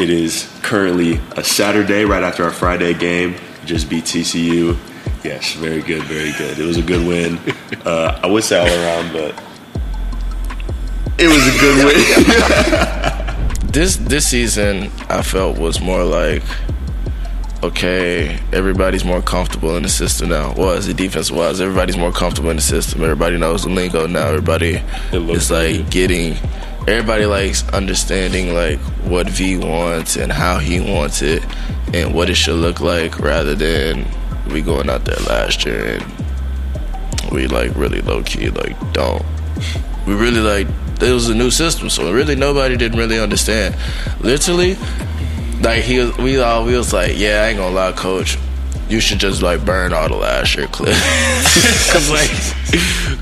It is currently a Saturday right after our Friday game. Just beat TCU. Yes, very good, very good. It was a good win. Uh, I would say all around, but it was a good win. this this season I felt was more like okay, everybody's more comfortable in the system now. Was the defense wise, everybody's more comfortable in the system. Everybody knows the lingo now. Everybody is like good. getting everybody likes understanding like what V wants and how he wants it and what it should look like rather than we going out there last year and we like really low key like don't. We really like it was a new system so really nobody didn't really understand. Literally like he was we all we was like yeah I ain't gonna lie coach you should just like burn all the last year clips. cause like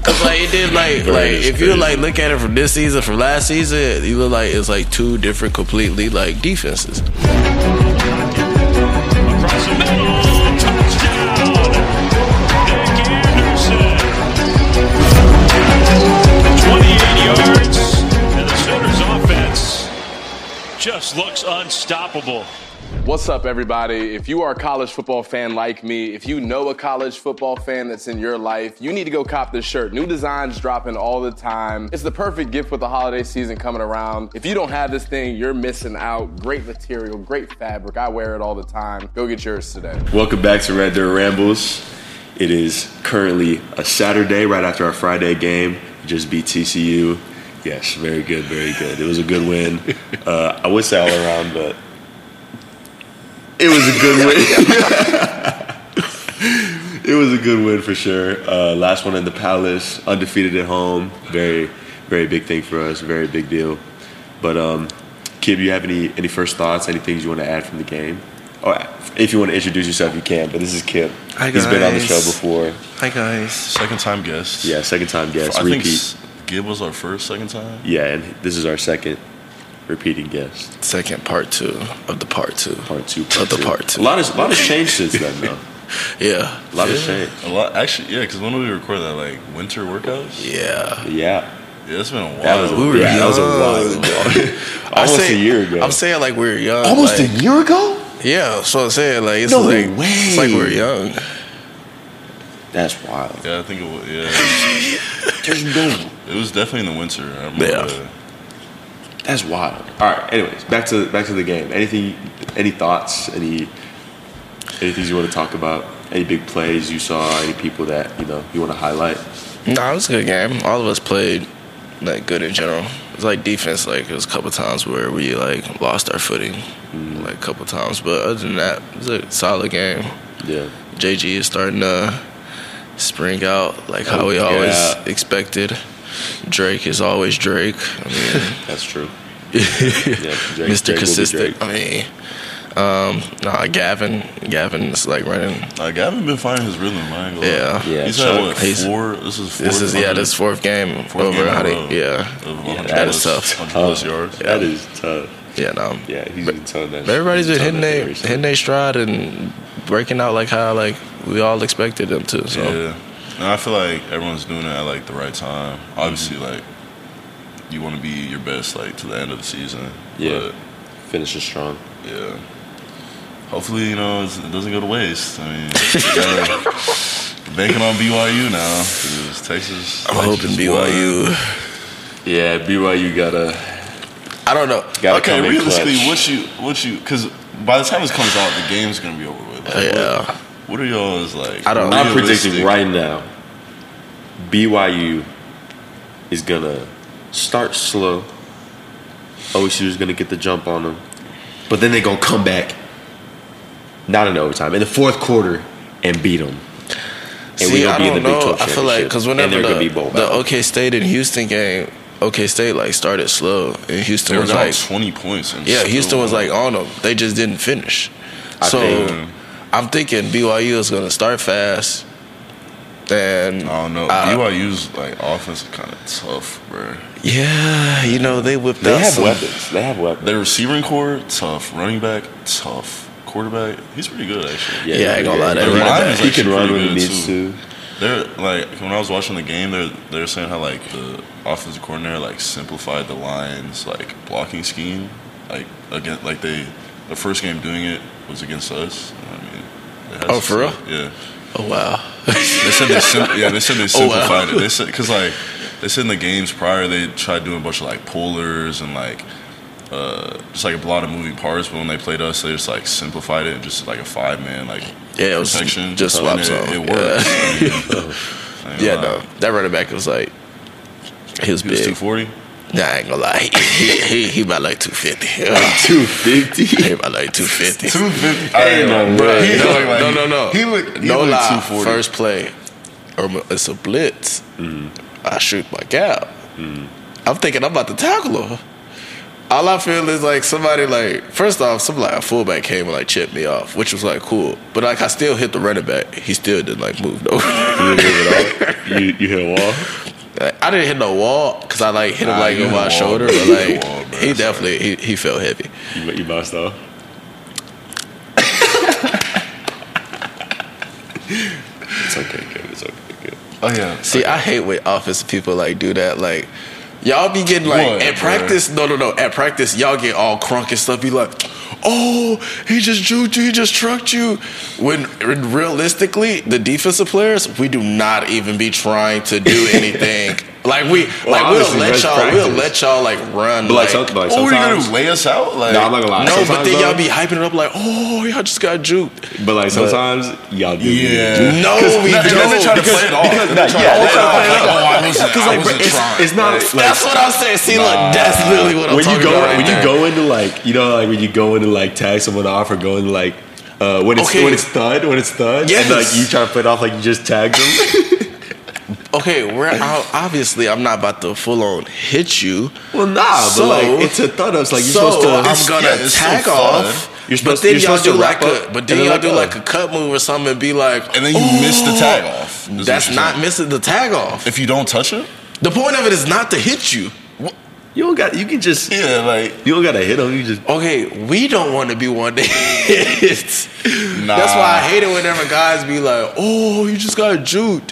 cause like it did like Burn like if you like look at it from this season from last season you look like it's like two different completely like defenses Across the middle, touchdown. Nic Anderson. 28 yards, and the Sooners offense just looks unstoppable. What's up, everybody? If you are a college football fan like me, if you know a college football fan that's in your life, you need to go cop this shirt. New designs dropping all the time. It's the perfect gift with the holiday season coming around. If you don't have this thing, you're missing out. Great material, great fabric. I wear it all the time. Go get yours today. Welcome back to Red Dirt Rambles. It is currently a Saturday right after our Friday game. Just beat TCU. Yes, very good, very good. It was a good win. Uh, I would say all around, but it was a good win. it was a good win for sure. Uh, last one in the Palace, undefeated at home. Very, very big thing for us. Very big deal. But um, Kip, you have any any first thoughts? Any things you want to add from the game? Or if you want to introduce yourself, you can. But this is Kip. Hi, He's been on the show before. hi guys Second time guest. Yeah, second time guest. I repeat. S- Gib was our first second time. Yeah, and this is our second repeating guest. second part two of the part two Part two. of the part two A lot of a lot has changed since then, though. yeah A lot of change. A lot, actually, yeah. Because when did we record that? Like winter workouts. yeah Yeah, Yeah, it's been a while. that was a, We were yeah, that was a young. while ago. I Almost say- a year ago. I'm saying like we are young Almost like, a year ago. yeah so I'm saying like it's No like way. it's like we're young That's wild. Yeah, I think it was. Yeah, There's no. it was definitely in the winter. I remember Yeah. That. That's wild. All right. Anyways, back to back to the game. Anything? Any thoughts? Any anything you want to talk about? Any big plays you saw? Any people that you know you want to highlight? no it was a good game all of us played like good in general it's like defense like it was a couple times where we like lost our footing Mm. like a couple times but other than that it was a solid game Yeah. JG is starting to spring out like how we always yeah. expected Drake is always Drake I mean That's true. Yeah, Drake- Drake Mr. be Consistent. I mean, um, nah, Gavin, Gavin is like running. Like, Gavin been finding his rhythm. I ain't gonna. Yeah. Yeah, He's Chuck, had what he's- four? This is four. This is yeah, this fourth game Fourth over game in a 100. row. Yeah, Of Yeah, 100 that is plus- tough. plus yards. That is tough. yeah, no. Yeah, he's been telling that. But everybody's been hitting their hitting their stride and breaking out like how like we all expected them to. So Yeah. And I feel like everyone's doing it at like the right time. Obviously, mm-hmm. like you want to be your best like to the end of the season. Yeah. Finishing strong. Yeah. Hopefully, you know, it's, it doesn't go to waste. I mean, gotta- banking on BYU now. 'cause Texas. I'm Texas hoping won. BYU. Yeah, BYU gotta I don't know. gotta Okay, come in realistically, clutch. what you, what you, because by the time this comes out, the game's gonna be over with. Like, Yeah. What, what are y'all's like? I don't- I'm predicting right now, BYU is gonna start slow. OSU is gonna get the jump on them, but then they're gonna come back, not in overtime, in the fourth quarter, and beat them. And See, we gonna I be in don't the Big know. 12 I feel like because championship, whenever and they're gonna be the, bowl the. OK State and Houston game, OK State like started slow and Houston They were was like 20 points. And Yeah, Houston was like on them. They just didn't finish. I so think- mm. I'm thinking BYU is going to start fast. And I don't know. uh, BYU's like offense is kind of tough, bro. yeah, you know they whipped they out have some- weapons. They have weapons. Their receiving core tough, running back tough, quarterback he's pretty good actually. Yeah, I ain't gonna lie, that he running can- back- he can run actually when he needs good, to. They're like when I was watching the game, they're they're saying how like the offensive coordinator like simplified the Lions like blocking scheme like again, like they the first game doing it was against us. I mean, it has Oh, for real? Yeah. Oh wow. They said they sim- yeah they said they Oh, wow. simplified it. They said because like they said in the games prior they tried doing a bunch of like pullers and like uh, just like a lot of moving parts. But when they played us, they just like simplified it and just like a five man like Yeah, it was protection. just swap and it, zone. it Yeah. I mean, Yeah, no, that running back was like his He big. two forty. Nah, I ain't gonna lie, he he, he, he about like two fifty. Two fifty. he about like two fifty. Two fifty. I ain't no Bro, way. He no, looked like- no, no, no. he looked- he no looked lie. 240. First play, or it's a blitz. Mm. I shoot my gap. Mm. I'm thinking I'm about to tackle her. All I feel is like somebody like first off, some like a fullback came and like chipped me off, which was like cool. But like I still hit the running back. He still didn't like move though. You didn't hit it all. You, you hit a wall. Like, I didn't hit no wall because I like hit him Nah, like you on my wall, shoulder, but like wall, bro. he definitely he, he felt heavy. You, you bounced off. it's okay, good. It's okay, good. Oh yeah. See, I hate when office people like do that. Like, y'all be getting like What, at bruh? practice. No, no, no. At practice, y'all get all crunk and stuff. Be like, oh, he just juked you. He just trucked you. When realistically, the defensive players, we do not even be trying to do anything. like we, like we'll let y'all, we'll let y'all like run. But like, like, like were you gonna do? Lay us out? Like no, I'm not gonna lie. no, but Sometimes, then y'all be hyping it up like, oh, y'all just got juked. But like sometimes y'all do. Yeah. No, we No, and then they don't. try to Because- play it off. because- nah, try yeah, to they try to play it off. Oh, I wasn't, Because like, wasn't it's, trying. it's not Like, That's what I'm saying. See, look, that's literally what I'm when you go about. right when there. you go into like you know like when you go into like tag someone off or go into like uh, when it's Okay. when it's thud when it's thud Yes. and like you try to play it off like you just tagged them. Okay, we're out. Obviously, I'm not about to full on hit you. well, nah, So- but like it's a thud. It's like you're so supposed to. I'm gonna yeah, tag fun. off. You're but supposed- then you're y'all supposed to do like up a, but then then y'all do go. like a cut move or something and be like, And then you miss the tag off. That's not saying. missing the tag off. If you don't touch it. The point of it is not to hit you. You don't got. You can just. Yeah, like You don't gotta hit them. You just. Okay, we don't want to be one to hit. Nah. That's why I hate it whenever guys be like, "Oh, you just got juked."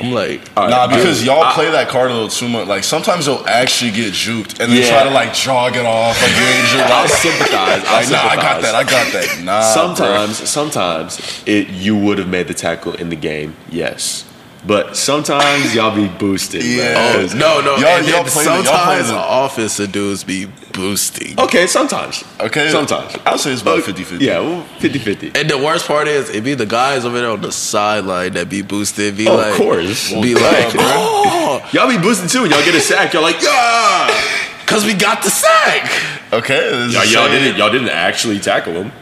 I'm like, Nah, because y'all play that card a little too much. Like sometimes you'll actually get juked and then Yeah. try to like jog it off. Like you ain't juked. I'll sympathize. I'll Like, nah, I got that. I got that. Nah. sometimes, sometimes it you would have made the tackle in the game. Yes, but sometimes y'all be boosted. Yeah. man. Oh, 'Cause- no, no. Y'all- and y'all then play the- y'all play sometimes the- the offensive dudes be boosting. Okay, sometimes. Okay. Sometimes. I'll say it's about Oh, 50-50. Yeah, well, 50-50. And the worst part is, it be the guys over there on the sideline that be boosted. Be Of like, course. be Well, like, duh, oh, Y'all be boosting too. When y'all get a sack, y'all like, yeah. because we got the sack. Okay. Y'all, y'all didn't. Y'all didn't actually tackle him.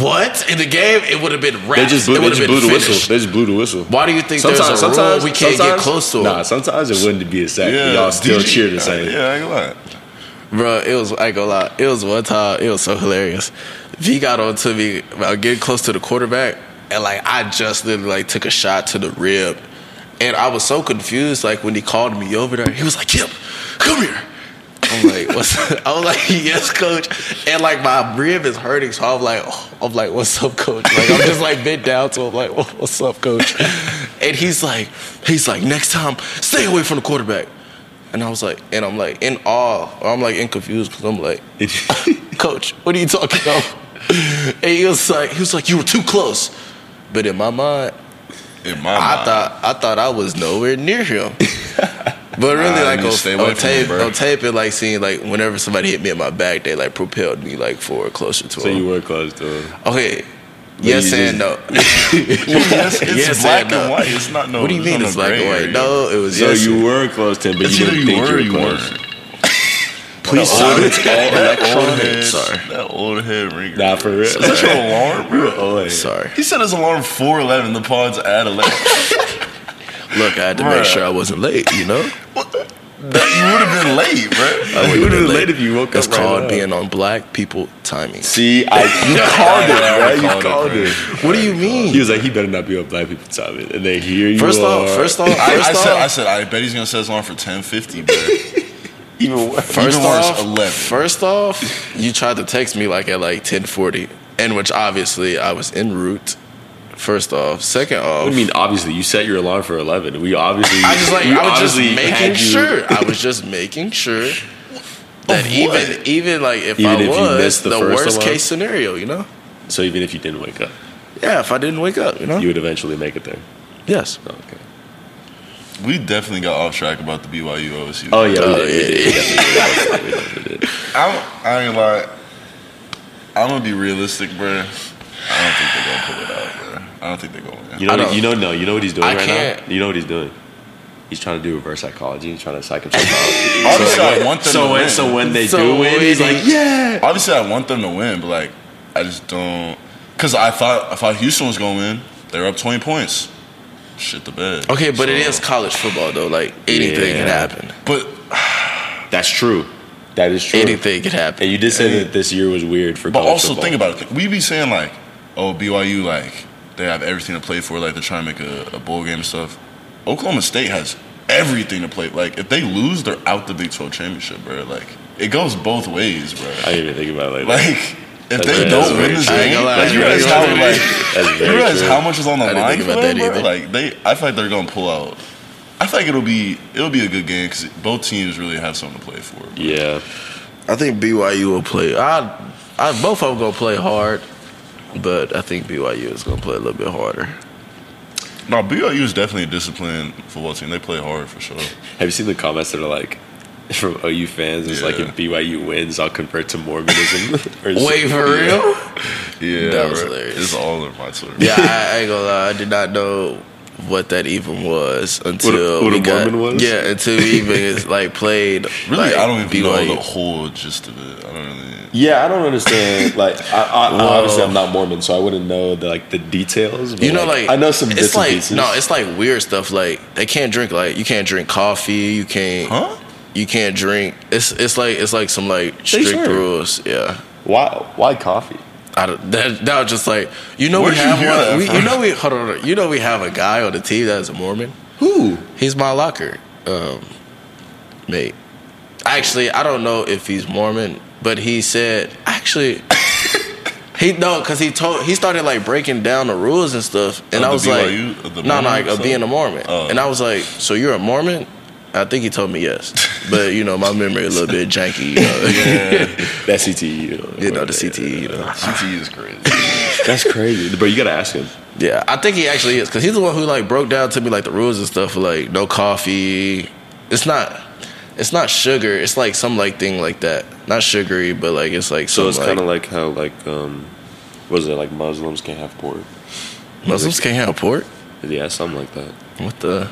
What in the game? It would have been They just blew, they just blew the whistle. They just blew the whistle. Why do you think Sometimes, there's a sometimes rule we can't get close to him? Nah, sometimes it wouldn't be a sack. Yeah. y'all still DG cheer the same. Yeah, I ain't gonna lie. Bro, it was I ain't gonna lie. It was one time. It was so hilarious. V got on to me about getting close to the quarterback, and like I just literally like took a shot to the rib, and I was so confused. Like when he called me over there, he was like, "Yep, come here." I'm like, "What's?" up? I was like, "Yes, coach," and like my rib is hurting, so I'm like, oh, "I'm like, what's up, coach?" Like I'm just like bent down so I'm like, "Oh, "What's up, coach?" And he's like, he's like, "Next time, stay away from the quarterback." And I was like, and I'm like in awe. Or I'm like in confused because I'm like, Coach, what are you talking about? And he was like, he was like, you were too close. But in my mind, In my I mind. thought I thought I was nowhere near him. But really, Nah, like you on, on tape, bro. on tape, it like seeing like whenever somebody hit me in my back, they like propelled me like forward closer to So him. you were close to him. okay, yes you and just- no. yes, it's Yes black and and, white. It's not no. what do you there's mean no it's black and white? area. No, it was So yes. you were close to him, but It's you didn't you think were you you were close. weren't. Please That stop. old- It's all old electronic. head, Sorry. that old head ringer. Nah, for real. Is that your alarm, bro? Oh. Sorry. He said his alarm four eleven. The pod's at eleven. Look, I had to Bruh. make sure I wasn't late. You know, that, you would have been late, bro. You would have been late if you woke it's up right called now. being on black people timing. See, I you called it, bro. You called it, called it. What do you mean? He was like, he better not be on black people timing, and then here you First are. off, first off, I, first I said, I off, said, I bet he's gonna set his alarm for ten fifty, bro. even worse. first even worse, off, 11. first off, you tried to text me like at like ten forty, and which obviously I was en route. First off, second off, I mean, obviously, you set your alarm for eleven. We obviously, I just like I was just making sure. I was just making sure. that even even like if Even I if you was missed the the, first worst alarm? case scenario, you know. So even if you didn't wake up, Yeah, if I didn't wake up, you know. you would eventually make it there. yes. Oh, okay. We definitely got off track about the BYU OSU. Oh yeah, Oh, we yeah, We definitely did. We definitely did. I'm, I ain't gonna lie. I'm gonna be realistic, bro. I don't think they're gonna pull it out, bro. I don't think they're going. You know, you know, no, you know what he's doing I right can't- now. You know what he's doing. He's trying to do reverse psychology. He's trying to psych himself out. Obviously, I want them so to when win. so when they So do win, he's like, yeah. Obviously, I want them to win, but like, I just don't. Cause I thought I thought Houston was gonna win. They were up 20 points. Shit the bed. Okay, but it So- is college football though. Like anything can Yeah. happen. But That's true. That is true. Anything can happen. And you did say that this year was weird for. but college also football. think about it. We be saying like, oh BYU like they have everything to play for. Like they're trying to make a, a bowl game and stuff. Oklahoma State has everything to play. Like if they lose, they're out the Big 12 championship, bro. Like it goes both ways, bro. I didn't even think about it like, that. Like if That's they very- don't win this true. I ain't game, like you that's realize how like you very realize true. how much is on the I line for them, bro? Like they, I feel like they're gonna pull out. I feel like it'll be it'll be a good game because both teams really have something to play for. Yeah. I think BYU will play. I, I both of them gonna play hard, but I think BYU is gonna play a little bit harder. No, BYU is definitely a disciplined football team. They play hard for sure. Have you seen the comments that are like from OU fans? It's like if BYU wins, I'll convert to Mormonism. or Wait for real? Yeah, That was bro. hilarious. It's all over my Twitter. Yeah, I, I ain't gonna lie. I did not know what that even was until what we a got Mormon was? yeah until we even like played. Really, like, I don't even know the whole gist of it. I don't really. Yeah, I don't understand. Like, I, I, obviously I'm not Mormon, so I wouldn't know the like the details. But You know, like I know some It's like pieces. no, it's like weird stuff. Like they can't drink. Like you can't drink coffee. You can't. Huh? You can't drink. It's it's like it's like some like strict rules. Yeah. why why coffee? I don't, that, that was just like you know Where'd we have one. We, you know we hold on, hold on. You know we have a guy on the team that's a Mormon. Who? He's my locker, um, mate. Actually, I don't know if he's Mormon, but he said actually. He no, cause he told he started like breaking down the rules and stuff, and Of I was BYU? like, Of no, no, like of being a Mormon, Oh. and I was like, so you're a Mormon? I think he told me yes, but you know my memory a little bit janky, you know, yeah, That CTE. You know, you know the CTE, you know. CTE is crazy. That's crazy. But you gotta ask him. Yeah, I think he actually is because he's the one who like broke down to me like the rules and stuff. Like no coffee. It's not. It's not sugar. It's like some like thing like that. Not sugary, but like it's like So some, it's like, kind of like how like um, was it like Muslims can't have pork? Muslims can't have pork. Yeah, something like that. What the?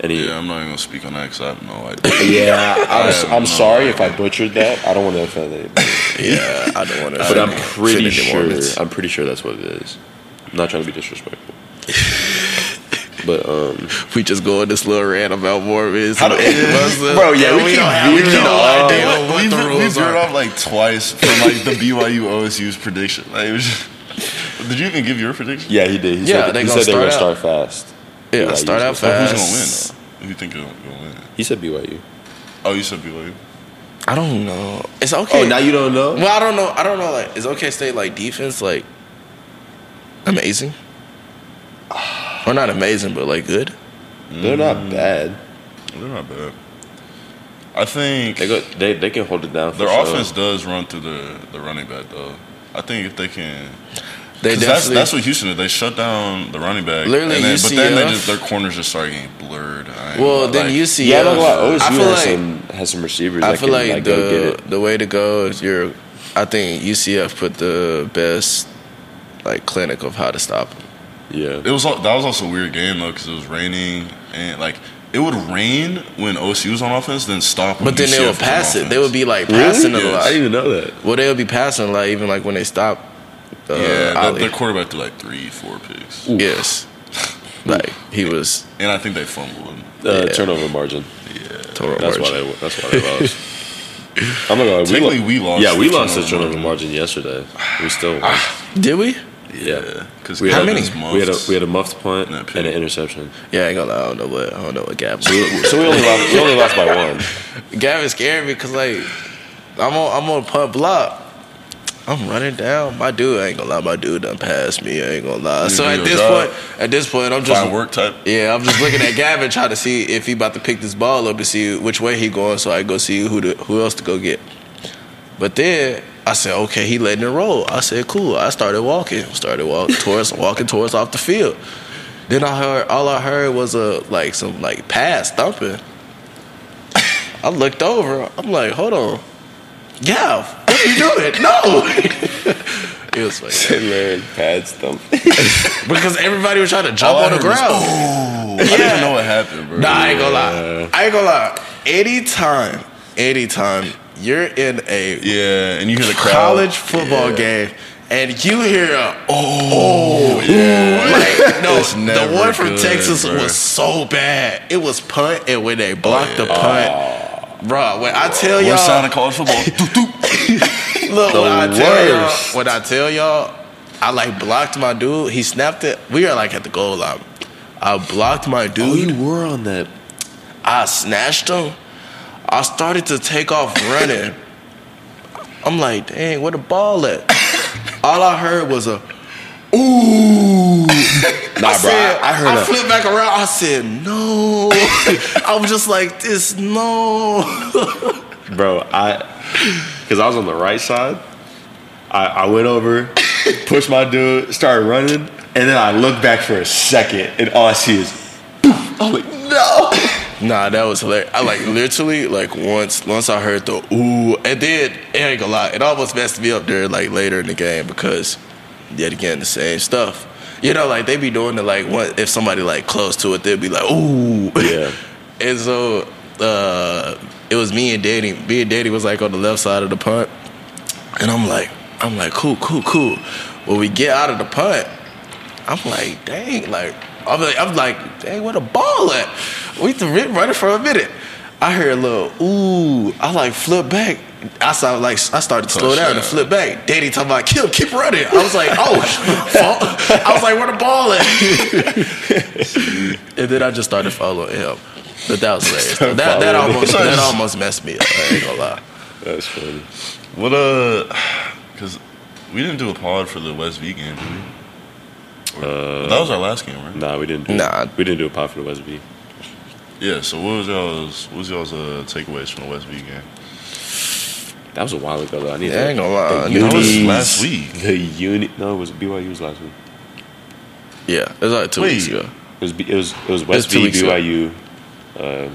And he, Yeah, I'm not even gonna speak on that because I have no idea. yeah, I'm, have I'm no sorry idea. if I butchered that. I don't want to offend anybody, Yeah, I don't want to. but I'm pretty sure. I'm pretty sure that's what it is. I'm not trying to be disrespectful. But um, we just go on this little rant about Mormons. How do- and Bro, yeah, we we keep don't have veering no off. idea what we've the we've rules veered are. off like twice from like the BYU OSU's prediction. Like, was just, did you even give your prediction? yeah, he did. He Yeah, said, they he gonna said they were gonna start start fast. Yeah, BYU start out is So fast. who's gonna win though? Who you think is gonna win? He said BYU. Oh, you said BYU. I don't know. It's okay. Oh, now you don't know? Well, I don't know. I don't know. Like, is OK State like defense like amazing, or not amazing, but like good? They're not mm. bad. They're not bad. I think They go. They they can hold it down. For their sure. offense does run through the the running back though. I think if they can, They 'cause that's definitely. that's what Houston did. They shut down the running back. Literally, and then, but then they UCF just their corners just started getting blurred. I ain't well, gonna then lie. UCF. Yeah, no, OSU I feel has like some has some receivers. I that feel can, like like go get the it. the way to go is you're. I think UCF put the best like clinic of how to stop them. Yeah, It was that was also a weird game though because it was raining and like it would rain when OSU was on offense, then stop. when But then they would pass it. They would be like passing it a lot. I didn't even know that. Well, they would be passing like even like when they stop. Uh, yeah, their, Ollie. their quarterback threw like three, four picks, Yes, like he was and I think they fumbled. him. Uh, Yeah. Turnover margin. total. That's why they. That's why they lost. I'm not gonna. lie, Technically, lo- we lost Yeah, we lost the turnover turnover margin yesterday. We still. Won. Did we? Yeah. because We How had, many? We had a we had a muffed punt And and, an interception. Yeah, I ain't gonna lie. I don't know what I don't know what Gab. So we, so we only lost. We only lost by one. Gavin scared me because like I'm on I'm on punt block. I'm running down. My dude, I ain't gonna lie, my dude done passed me. I ain't gonna lie. You so at this job. point, at this point, I'm just fine work type. yeah, I'm just looking at Gavin trying to see if he about to pick this ball up to see which way he going, so I go see who to, who else to go get. But then I said, okay, he letting it roll. I said, cool. I started walking, started walking towards walking towards off the field. Then I heard all I heard was a like some like pass thumping. I looked over. I'm like, hold on, yeah, what are you doing? No. it was funny Larry pads thump. because everybody was trying to jump All I on the heard was, ground. Oh, I didn't even know what happened, bro. Nah, I ain't gonna lie. I ain't gonna lie. Anytime, anytime you're in a Yeah, and you hear the crowd. college football game and you hear a Oh, oh yeah. like no, the never one from good, Texas bro. was so bad. It was punt, and when they blocked yeah. the oh. punt, bro, when I tell Worst sound y'all, of college football. Doop, doop. look, The when I tell y'all, when I tell y'all, I like blocked my dude. He snapped it. We are like at the goal line. I blocked my oh, dude. Oh, dude. you were on that. I snatched him. I started to take off running. I'm like, dang, where the ball at? All I heard was a ooh. Nah, I bro. said, I, I heard I a- flipped back around. I said, no. I was just like, this, no. bro. I because I was on the right side. I, I went over, pushed my dude, started running, and then I looked back for a second, and all I see is. I'm like, no. Nah, that was hilarious. I like literally like once once I heard the ooh, and then it ain't gonna lie, it almost messed me up there like later in the game because yet again the same stuff. You know, like they be doing the like what if somebody like close to it, they'd be like ooh, Yeah. and so uh, it was me and Daddy. Me and Daddy was like on the left side of the punt, and I'm like, I'm like, cool, cool, cool. When we get out of the punt, I'm like, dang, like I'm like, I'm like, dang, where the ball at? We been running for a minute. I heard a little ooh. I like flip back. I saw like I started to slow down and flip back. Daddy talking about kill, keep running. I was like, oh. I was like, where the ball at? and then I just started following him. But that was hilarious. That, that almost him. that almost messed me up. I ain't gonna lie. That's funny. What uh, because we didn't do a pod for the West V game, did we? Or- that was our last game, right? Nah, we didn't. Do Nah. we didn't do a pod for the West V. Yeah. So what was y'all's what was y'all's uh, takeaways from the West V game? That was a while ago. Though. I need Yeah, I ain't gonna lie. The That was unis- last week. The unit. No, it was BYU was last week. Yeah, it was like two Wait. weeks ago. It was B- it was it was West two V weeks ago. BYU. Uh,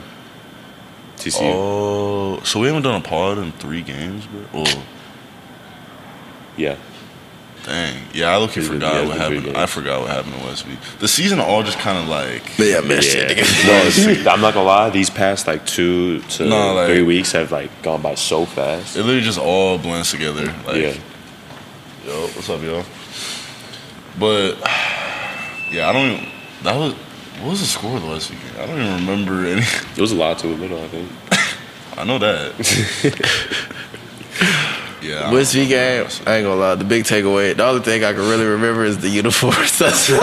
TCU. Oh, so we haven't done a pod in three games, bro. Oh, Yeah. Dang. Yeah, I look It's been- forgot yeah, what been three happened. I forgot what happened in West V. The season all just kind of like Yeah, messed shit Yeah. together. No, I'm not gonna lie. These past like two to No, like- three weeks have like gone by so fast. it literally just all blends together. Like, yeah. Yo, what's up, y'all? But yeah, I don't. Even, that was what was the score of the West weekend? I don't even remember any. It was a lot to it, little. I think. I know that. yeah. V game. I ain't gonna lie. The big takeaway, the only thing I can really remember is the uniforms. That's the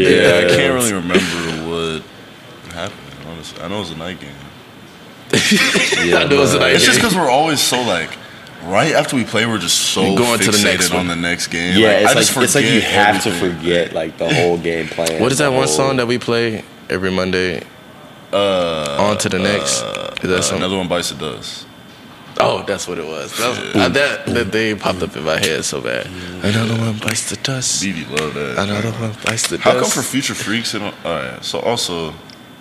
Yeah, I can't really remember what happened. Honestly, I know it was a night game. I know it's a night It's just because we're always so like. Right after we play, we're just so You're going to the next one. on the next game. Yeah, Like, it's I just like it's like you have to forget like the whole game plan. What is that the one whole- song that we play every Monday? Uh, On to the next. uh, Is that uh, something? another one bites the dust. Oh, that's what it was. That was uh, that, that thing popped up in my head so bad. Another one bites the dust. BB love that. Another one bites the How come for Future Freaks? They don't, all right. So also,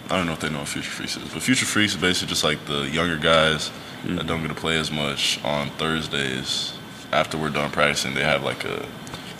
I don't know if they know what Future Freaks is, but Future Freaks is basically just like the younger guys that don't get to play as much on Thursdays. After we're done practicing, they have like a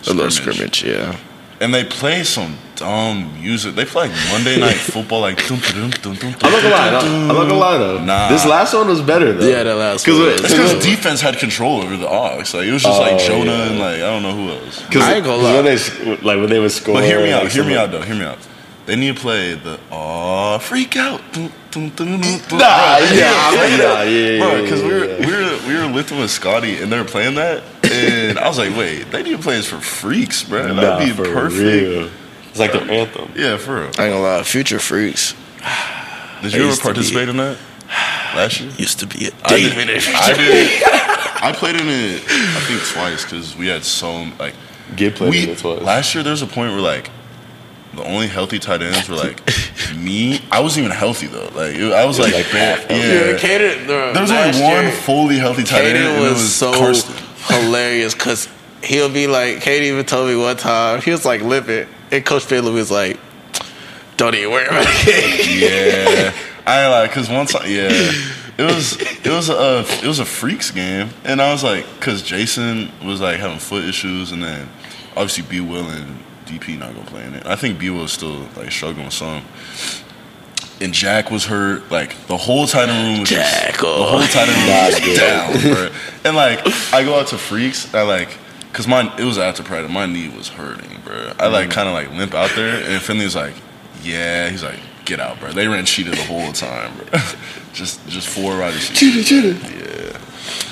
a little scrimmage, yeah. And they play some dumb music. They play like Monday Night Football, like. Dum, dum, dum, dum, I'm not gonna lie. I'm not gonna lie though. Nah. This last one was better though. Yeah, that last one It's because defense had control over the aux. Like it was just like Oh, Jonah yeah. and like I don't know who else. Cause, I ain't gonna 'cause lie. When they, like when they would score. But hear me out. like, Hear me out though. Hear me out. They need to play the Aw Freak Out. Nah, Bro, yeah, I'm like, nah, yeah, yeah, Bro, yeah, because we were we were we were lifting with Scotty and they were playing that, and I was like, wait, they need to play this for freaks, bro. That'd Nah, be for perfect. real. It's like their anthem. Yeah, for real. I ain't gonna lie. Future Freaks Did I you ever used be- participate in that last year? used to be a I did. I did. I played in it. I think twice because we had so like Get played we in it twice. last year. There was a point where like the only healthy tight ends were like me. I wasn't even healthy though. Like it- I was like, like half yeah. healthy. Kaden, There was only one fully healthy tight end, Kaden and it was so Karsten. Hilarious because he'll be like, Katie even told me one time, he was like limping, and Coach Finley was like, don't even worry about it. Yeah, I like because one time, yeah, it was it was a it was a freaks game, and I was like, because Jason was like having foot issues, and then obviously B Will and DP not gonna play in it. I think B Will is still like struggling with some. And Jack was hurt. Like the whole tight end room was just- Jack, oh. the oh. whole tight end room was good. down, bro. And like I go out to freaks, I like. Cause my it was after practice, my knee was hurting, bro. I like mm. kind of like limp out there, and Finley was like, "Yeah," he's like, "Get out, bro." They ran cheetah the whole time, bro. just just four riders. Cheetah, cheetah.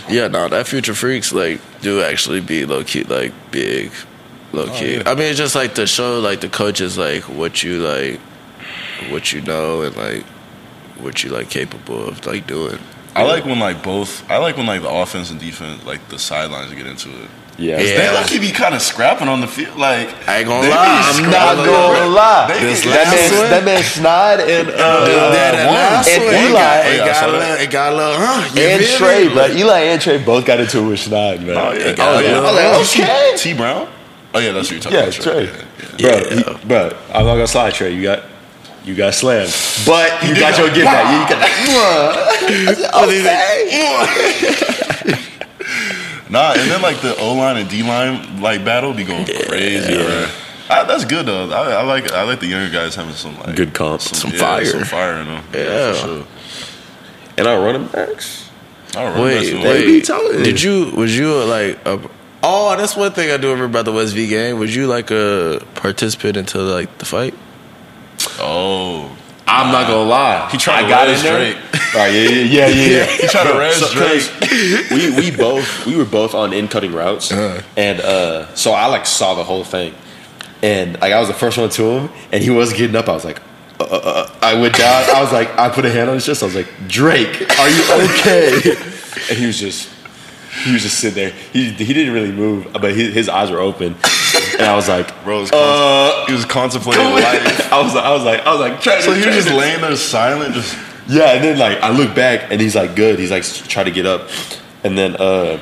Yeah, Yeah, no, that future freaks like do actually be low key like big, low key. Oh, yeah. I mean, it's just like to show like the coaches like what you like, what you know, and like what you like capable of like doing. I like when like both. I like when like the offense and defense, like the sidelines, get into it. Yeah. Yeah. They lucky be kind of scrapping on the field. Like I ain't gonna they be lie, I'm not scrapping, gonna bro. lie. They This last That man, one? that man Snide and uh, that, that one. and one, it Eli. got, Oh, it got a little, that. it got a little, huh? You and feel Trey, me? but Eli and Trey both got into it with Snide, man. Oh yeah, got oh, a yeah. little- I was like, okay. T Brown. Oh yeah, that's what you're talking Yeah, about. Trey. Yeah, yeah. Bro, he, bro, I'm not gonna slide, Trey. You got, you got slammed, but you got your get back. You got that. okay. Nah, and then like the O line and D line like battle be going crazy, bro. I, that's good though. I, I like I like the younger guys having some like Good comp. Some yeah, fire. some fire in them. Yeah. for sure. And our running backs. I don't Wait, remember They wait. be telling. Did you? Was you uh, like? A, oh, that's one thing I do remember about the West V game. Was you like a participant into like the fight? Oh, I'm not gonna lie. He tried I to got res in there. Drake. Right, yeah, yeah, yeah, yeah. he tried to res So, Drake. we we both we were both on in cutting routes, Uh-huh. and uh, so I like saw the whole thing, and like I was the first one to him, and he was getting up. I was like. Uh, uh, uh. I went down. I was like, I put a hand on his chest. I was like, Drake, are you okay? and he was just, he was just sitting there. He he didn't really move, but his, his eyes were open. And I was like, Bro was uh, he was contemplating life. I was like, I was like, I was like, to. So he was just laying there silent, just yeah, and then like I look back and he's like good. He's like try to get up, and then uh,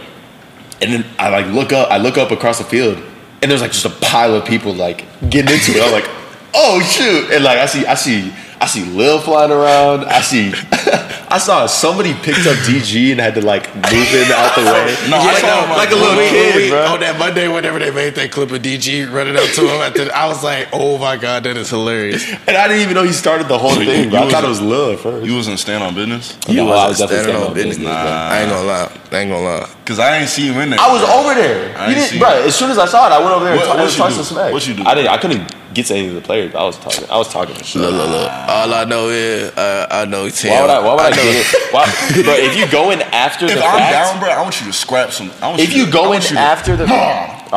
and then I like look up. I look up across the field, and there's like just a pile of people like getting into it. I'm like, oh shoot! And like I see, I see, I see Lil flying around. I see, I saw somebody picked up DG and had to like move him out the way. No, I like, saw him, like a little When kid, when bro. On that Monday, whenever they made that clip of DG running up to him, the, I was like, "Oh my god, that is hilarious." And I didn't even know he started the whole So you- thing. bro. you I thought it was- love first. you wasn't stand on business. You No, I wasn't was definitely standing standing on on business. business, bro. I ain't gonna lie. I ain't gonna lie. Cause I ain't see you in there. I was over there. I You didn't, bro. As soon as I saw it, I went over there What- and what was you talking do? some smack. What you do? I didn't. I couldn't get to any of the players. I was talking. I was talking to shit. Look, look, look. All I know is uh, I know Tim. Why would I? Why would I, know- get it? Why, bro, if you go in after If the I'm fact, down, bro, I want you to scrap some. I want if you you to, go I in want you to- after the, all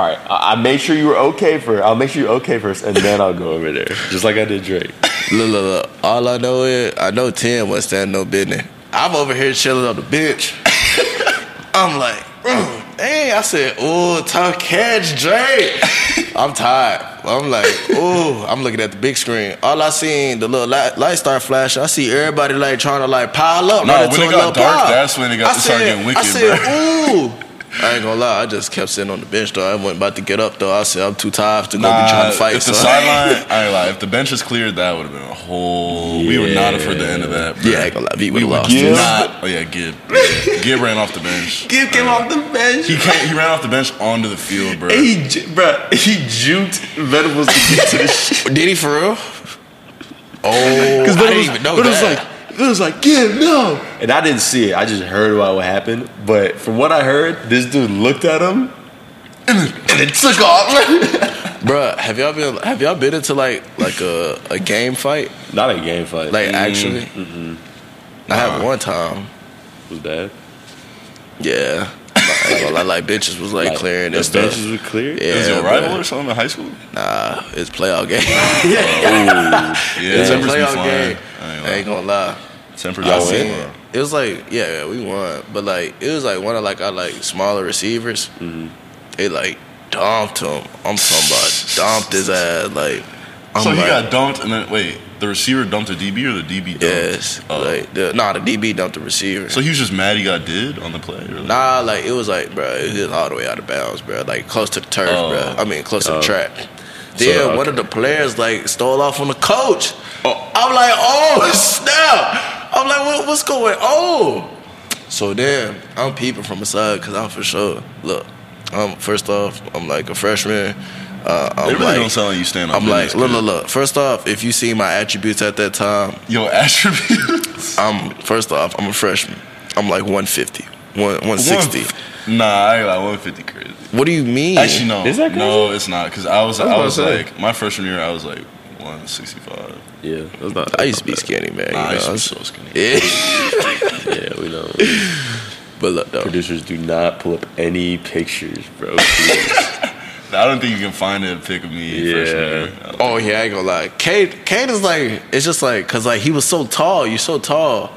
right, I, I made sure you were okay for. I'll make sure you're okay first, and then I'll go over there, just like I did Drake. Look, look, look. All I know is I know Tim wasn't standing no business. I'm over here chilling on the bench. I'm like, mm, dang. I said, ooh, tough catch, Drake. I'm tired. I'm like, ooh. I'm looking at the big screen. All I seen, the little light, light start flashing. I see everybody like trying to like pile up. No, right when it got dark, pile. that's when it got- I it started said- getting wicked, I said, bro. ooh. I ain't gonna lie, I just kept sitting on the bench though. I wasn't about to get up though. I said I'm too tired to go Nah, be trying to fight. if the sideline, I ain't lie. If the bench is cleared, that would have been a whole. We would not have heard the end of that. Bro. Yeah, I ain't gonna lie, we we would've lost. Gibbs? not. Oh yeah, Gib. Yeah. Gib ran off the bench. Give him off the bench. He can't, he ran off the bench onto the field, bro. He, ju- bro, he juked Venables to get to the shit. Did he for real? Oh, I didn't even know but it was that. like, it was like, give no. And I didn't see it. I just heard about what happened. But from what I heard, this dude looked at him and, and it took off. Bruh, have y'all been have y'all been into like like a, a game fight? Not a game fight. Like Mm, actually? I had one time. was bad. Yeah. I ain't gonna like bitches was like, clearing the and stuff. benches were clear. Yeah, Is it a bruh. rival or something in high school? Nah, it's playoff game. Yeah, it's a tempers playoff game. I ain't I ain't gonna lie. Got seen win. it. Was like yeah, yeah, we won, but like it was like one of like our like smaller receivers. Mm-hmm. They like dumped him. I'm talking about dumped his ass. Like I'm so he like, got dumped, and then wait, the receiver dumped the DB or the DB? Dumped? yes, Oh. like the, nah, the DB dumped the receiver. so he was just mad he got did on the play. Or like, Nah, like it was like, bro, it was all the way out of bounds, bro. Like close to the turf, Oh. bro. I mean, close to Oh. the track. Then So, one of the players like stole off on the coach. I'm like, oh snap! I'm like, what, what's going on? So then I'm peeping from the side because I'm for sure. Look, I'm first off, I'm like a freshman. Uh, I'm It really like, don't sound like you stand on I'm like, look, look, look. First off, if you see my attributes at that time, your attributes. I'm first off, I'm a freshman. I'm like 150, one, 160. One- Nah, I ain't like 150 crazy. What do you mean? Actually, no. Is that crazy? No, it's not. Because I was, I was I was to say. like, my freshman year, I was like 165. Yeah, that's not. I used to be skinny, man. Nah, I you used to be so skinny. Yeah. Yeah, we know. but look, though. Producers do not pull up any pictures, bro. I don't think you can find a pic of me Yeah. freshman year. I don't Oh yeah, I ain't gonna lie. Kate, Kate is like, it's just like, cause like he was so tall, you're so tall,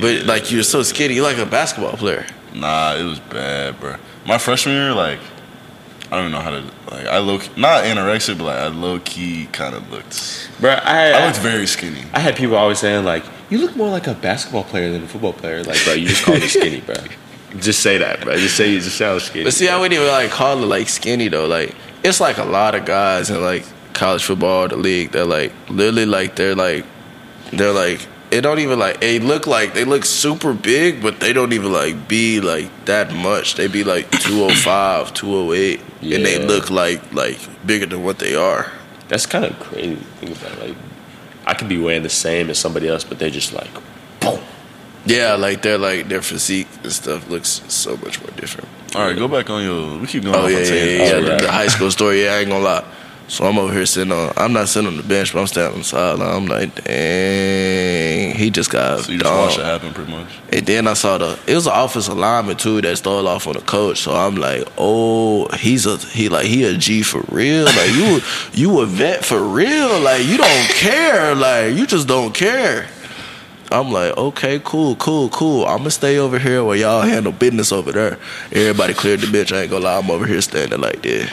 but like you're so skinny, you're like a basketball player. Nah, it was bad, bro. My freshman year, like, I don't even know how to like. I low not anorexic, but like I low key kind of looked. bro, I, I looked very skinny. I had people always saying like, "You look more like a basketball player than a football player." Like, bro, you just call me skinny, bro. Just say that, bro. Just say you just sound skinny. But see, I wouldn't even like call it like skinny though. Like it's like a lot of guys in like college football, the league, they're like literally like they're like they're like it don't even like they look like they look super big, but they don't even like be like that much. They be like 205, 208, and they look like like bigger than what they are. That's kind of crazy. Think about like, I could be weighing the same as somebody else, but they're just like, boom. Yeah, like they're like their physique and stuff looks so much more different. All right, go back on your. We keep going. Oh off yeah, on yeah, tangents. yeah, yeah. The, yeah. the high school story. Yeah, I ain't gonna lie. So I'm over here sitting on. I'm not sitting on the bench, but I'm standing on the sideline. I'm like, dang, he just got. So you just watched it happen, pretty much. And then I saw the. It was an offensive lineman too that stole off on the coach. So I'm like, oh, he's a he like he a G for real. Like you you a vet for real. Like you don't care. Like you just don't care. I'm like, okay, cool, cool, cool. I'm gonna stay over here where y'all handle business over there. Everybody cleared the bench. I ain't gonna lie, I'm over here standing like this.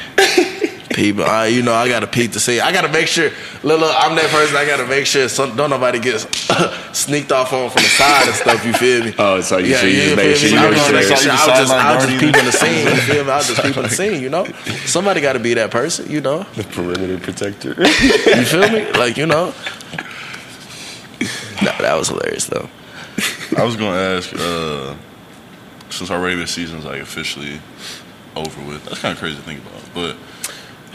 People, I, you know, I gotta peek to see. I gotta make sure, look, look, I'm that person. I gotta make sure some, don't nobody get sneaked off on from the side and stuff. You feel me? Oh, so you- so you just feel make sure you make sure just- they- I was just, I was just sideline peeping the scene. You feel me? I was just peeping the scene. You know, somebody got to be that person. You know, The perimeter protector. you feel me? Like you know. No, that was hilarious though. I was gonna ask, uh, since our regular season's like officially over with. That's kind of crazy to think about. But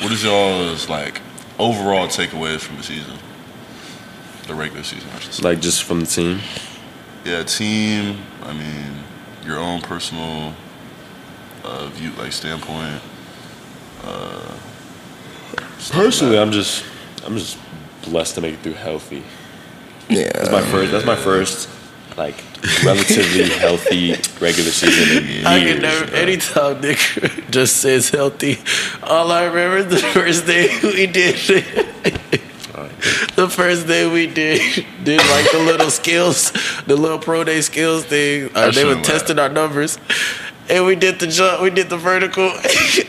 what is y'all's like overall takeaways from the season? The regular season, I should say. like just from the team. Yeah, team. I mean, your own personal uh, view, like standpoint. Uh, stuff like Personally, that. I'm just I'm just blessed to make it through healthy. Yeah, That's my first. That's my first like relatively healthy regular season in years. I can never. bro. Anytime Nic just says healthy, all I remember is the first day we did. the first day we did did like the little skills, the little pro day skills thing. Uh, they were testing our numbers. And we did the jump, we did the vertical,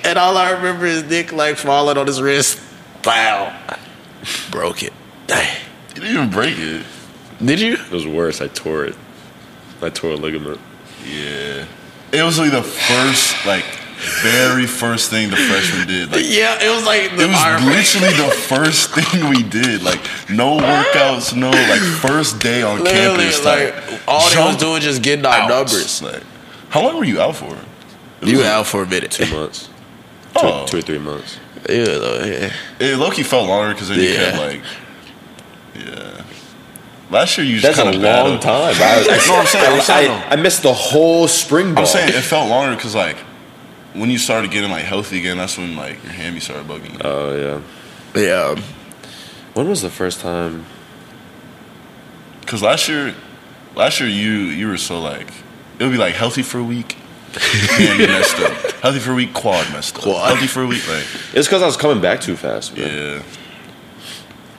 and all I remember is Nic like falling on his wrist. Wow, broke it. Dang. you didn't even break it. Did you? It was worse. I tore it. I tore a ligament. Yeah, it was like the first, like very first thing the freshman did. Like Yeah, it was like the It was our- literally the first thing we did. Like no workouts, no like first day on Literally, campus. like Like, all they was doing just getting our out. numbers. Like, how long were you out for? It You was out for a minute. Two months. Oh. Two, Oh. two or three months. Yeah, though, yeah. It Loki felt longer because then you Yeah. kept like, yeah. Last year you just That's a kind of long time. bro. I, That's what I'm saying. I'm saying, I, I missed the whole spring ball. I'm saying it felt longer because like when you started getting like healthy again, that's when like your hammy started bugging. you. Oh yeah. Yeah. When was the first time? Because last year, last year you you were so like it would be like healthy for a week, hammy messed up. Healthy for a week, quad messed up. Quad. Healthy for a week, like It's because I was coming back too fast, man. yeah.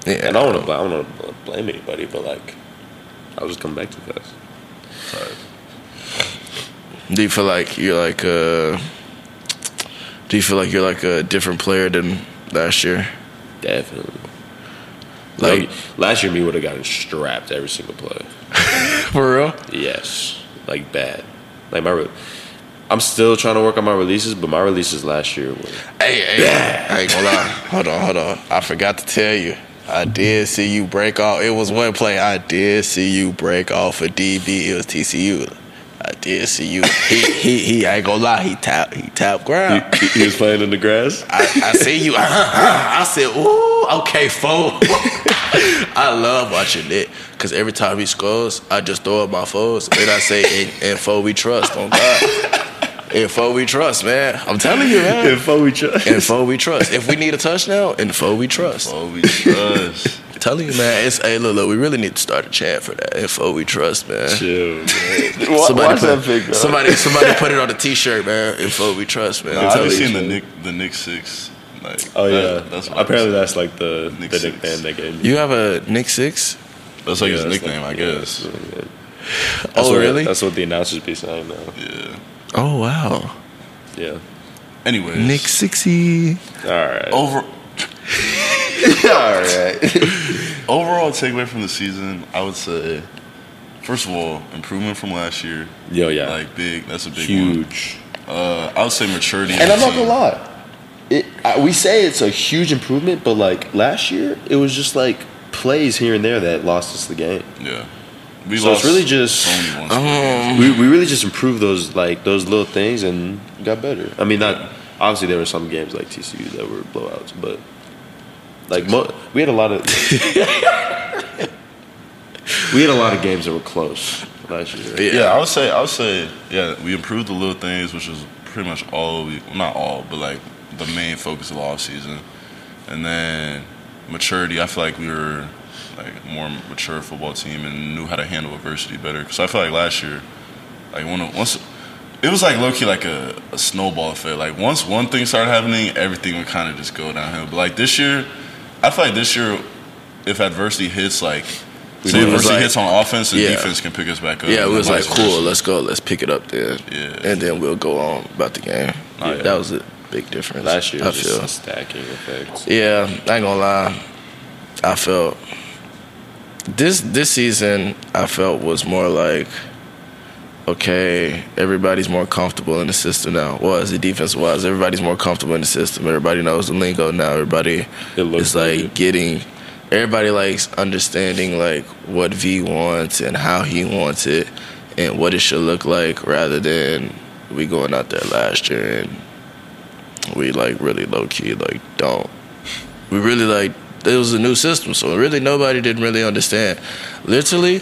Yeah. And I don't want to. I don't want to blame anybody, but like, I was just coming back too fast. Do you feel like you're like uh do you feel like you're like a different player than last year? Definitely. Like Like last year, me would have gotten strapped every single play. for real? Yes, like bad. Like my, re- I'm still trying to work on my releases, but my releases last year were Hey, hey, I ain't gonna lie. Hold on, hold on. I forgot to tell you. I did see you break off. It was one play. I did see you break off a DB. It was TCU. I did see you. He he he. I ain't gonna lie. He tapped. He tapped ground. he, he was playing in the grass. I, I see you. Uh-huh, uh-huh. I said, "Ooh, okay, foe." I love watching it because every time he scores, I just throw up my foes and I say, "And, and foe we trust on God." And foe we trust, man. I'm telling you, man. Before we try. And foe we trust. If we need a touchdown, and foe we trust. Oh, we trust. I'm telling you, man. It's hey, look, look. We really need to start a chant for that. And foe we trust, man. Chill, man. Somebody, watch put, that pic, somebody, somebody put it on a T-shirt, man. And foe we trust, man. I'm Nah, I've telling been you. the Nic the Nic six. Like, Oh that- yeah, that's what I'm apparently that's like the Nic the Six. they gave me. You have a Nic Six? that's like Yeah, his that's nickname, like- I yeah, guess. Oh, that's what- That's Oh, what- really? That's what the announcers be saying now. Yeah. Oh wow, Yeah. Anyways, Nic Sixy. All right. over all right. overall takeaway from the season, I would say, first of all, improvement from last year. Yo, yeah. Like big, that's a big one. huge. Uh, I would say maturity. And I'm not gonna lie. It, I, we say it's a huge improvement, but like last year, it was just like plays here and there that lost us the game. Yeah. We So it's really just- so many ones. Um, We, we really just improved those like those little things and got better. I mean, not obviously there were some games like TCU that were blowouts, but like mo- we had a lot of we had a lot of games that were close last year. right? Yeah, I would say I would say yeah, we improved the little things, which is pretty much all we well, not all, but like the main focus of the off season. And then maturity, I feel like we were like a more mature football team and knew how to handle adversity better. Because I feel like last year, like when once it was like low key like a, a snowball effect. Like once one thing started happening, everything would kind of just go downhill. But like this year, I feel like this year, if adversity hits, like say adversity like- hits on offense, the yeah. defense can pick us back up. Yeah, it was like cool. versa. Let's go. Let's pick it up there. Yeah. and then we'll go on about the game. Yeah. That was a big difference. Last year I just feel. a stacking effect. Yeah, I ain't gonna lie. I felt this this season. I felt was more like okay. Everybody's more comfortable in the system now. Well, as a defense was, everybody's more comfortable in the system. Everybody knows the lingo now. Everybody is like good. getting. Everybody likes understanding like what V wants and how he wants it and what it should look like, rather than we going out there last year and we like really low key like don't we really like it was a new system so really nobody didn't really understand. Literally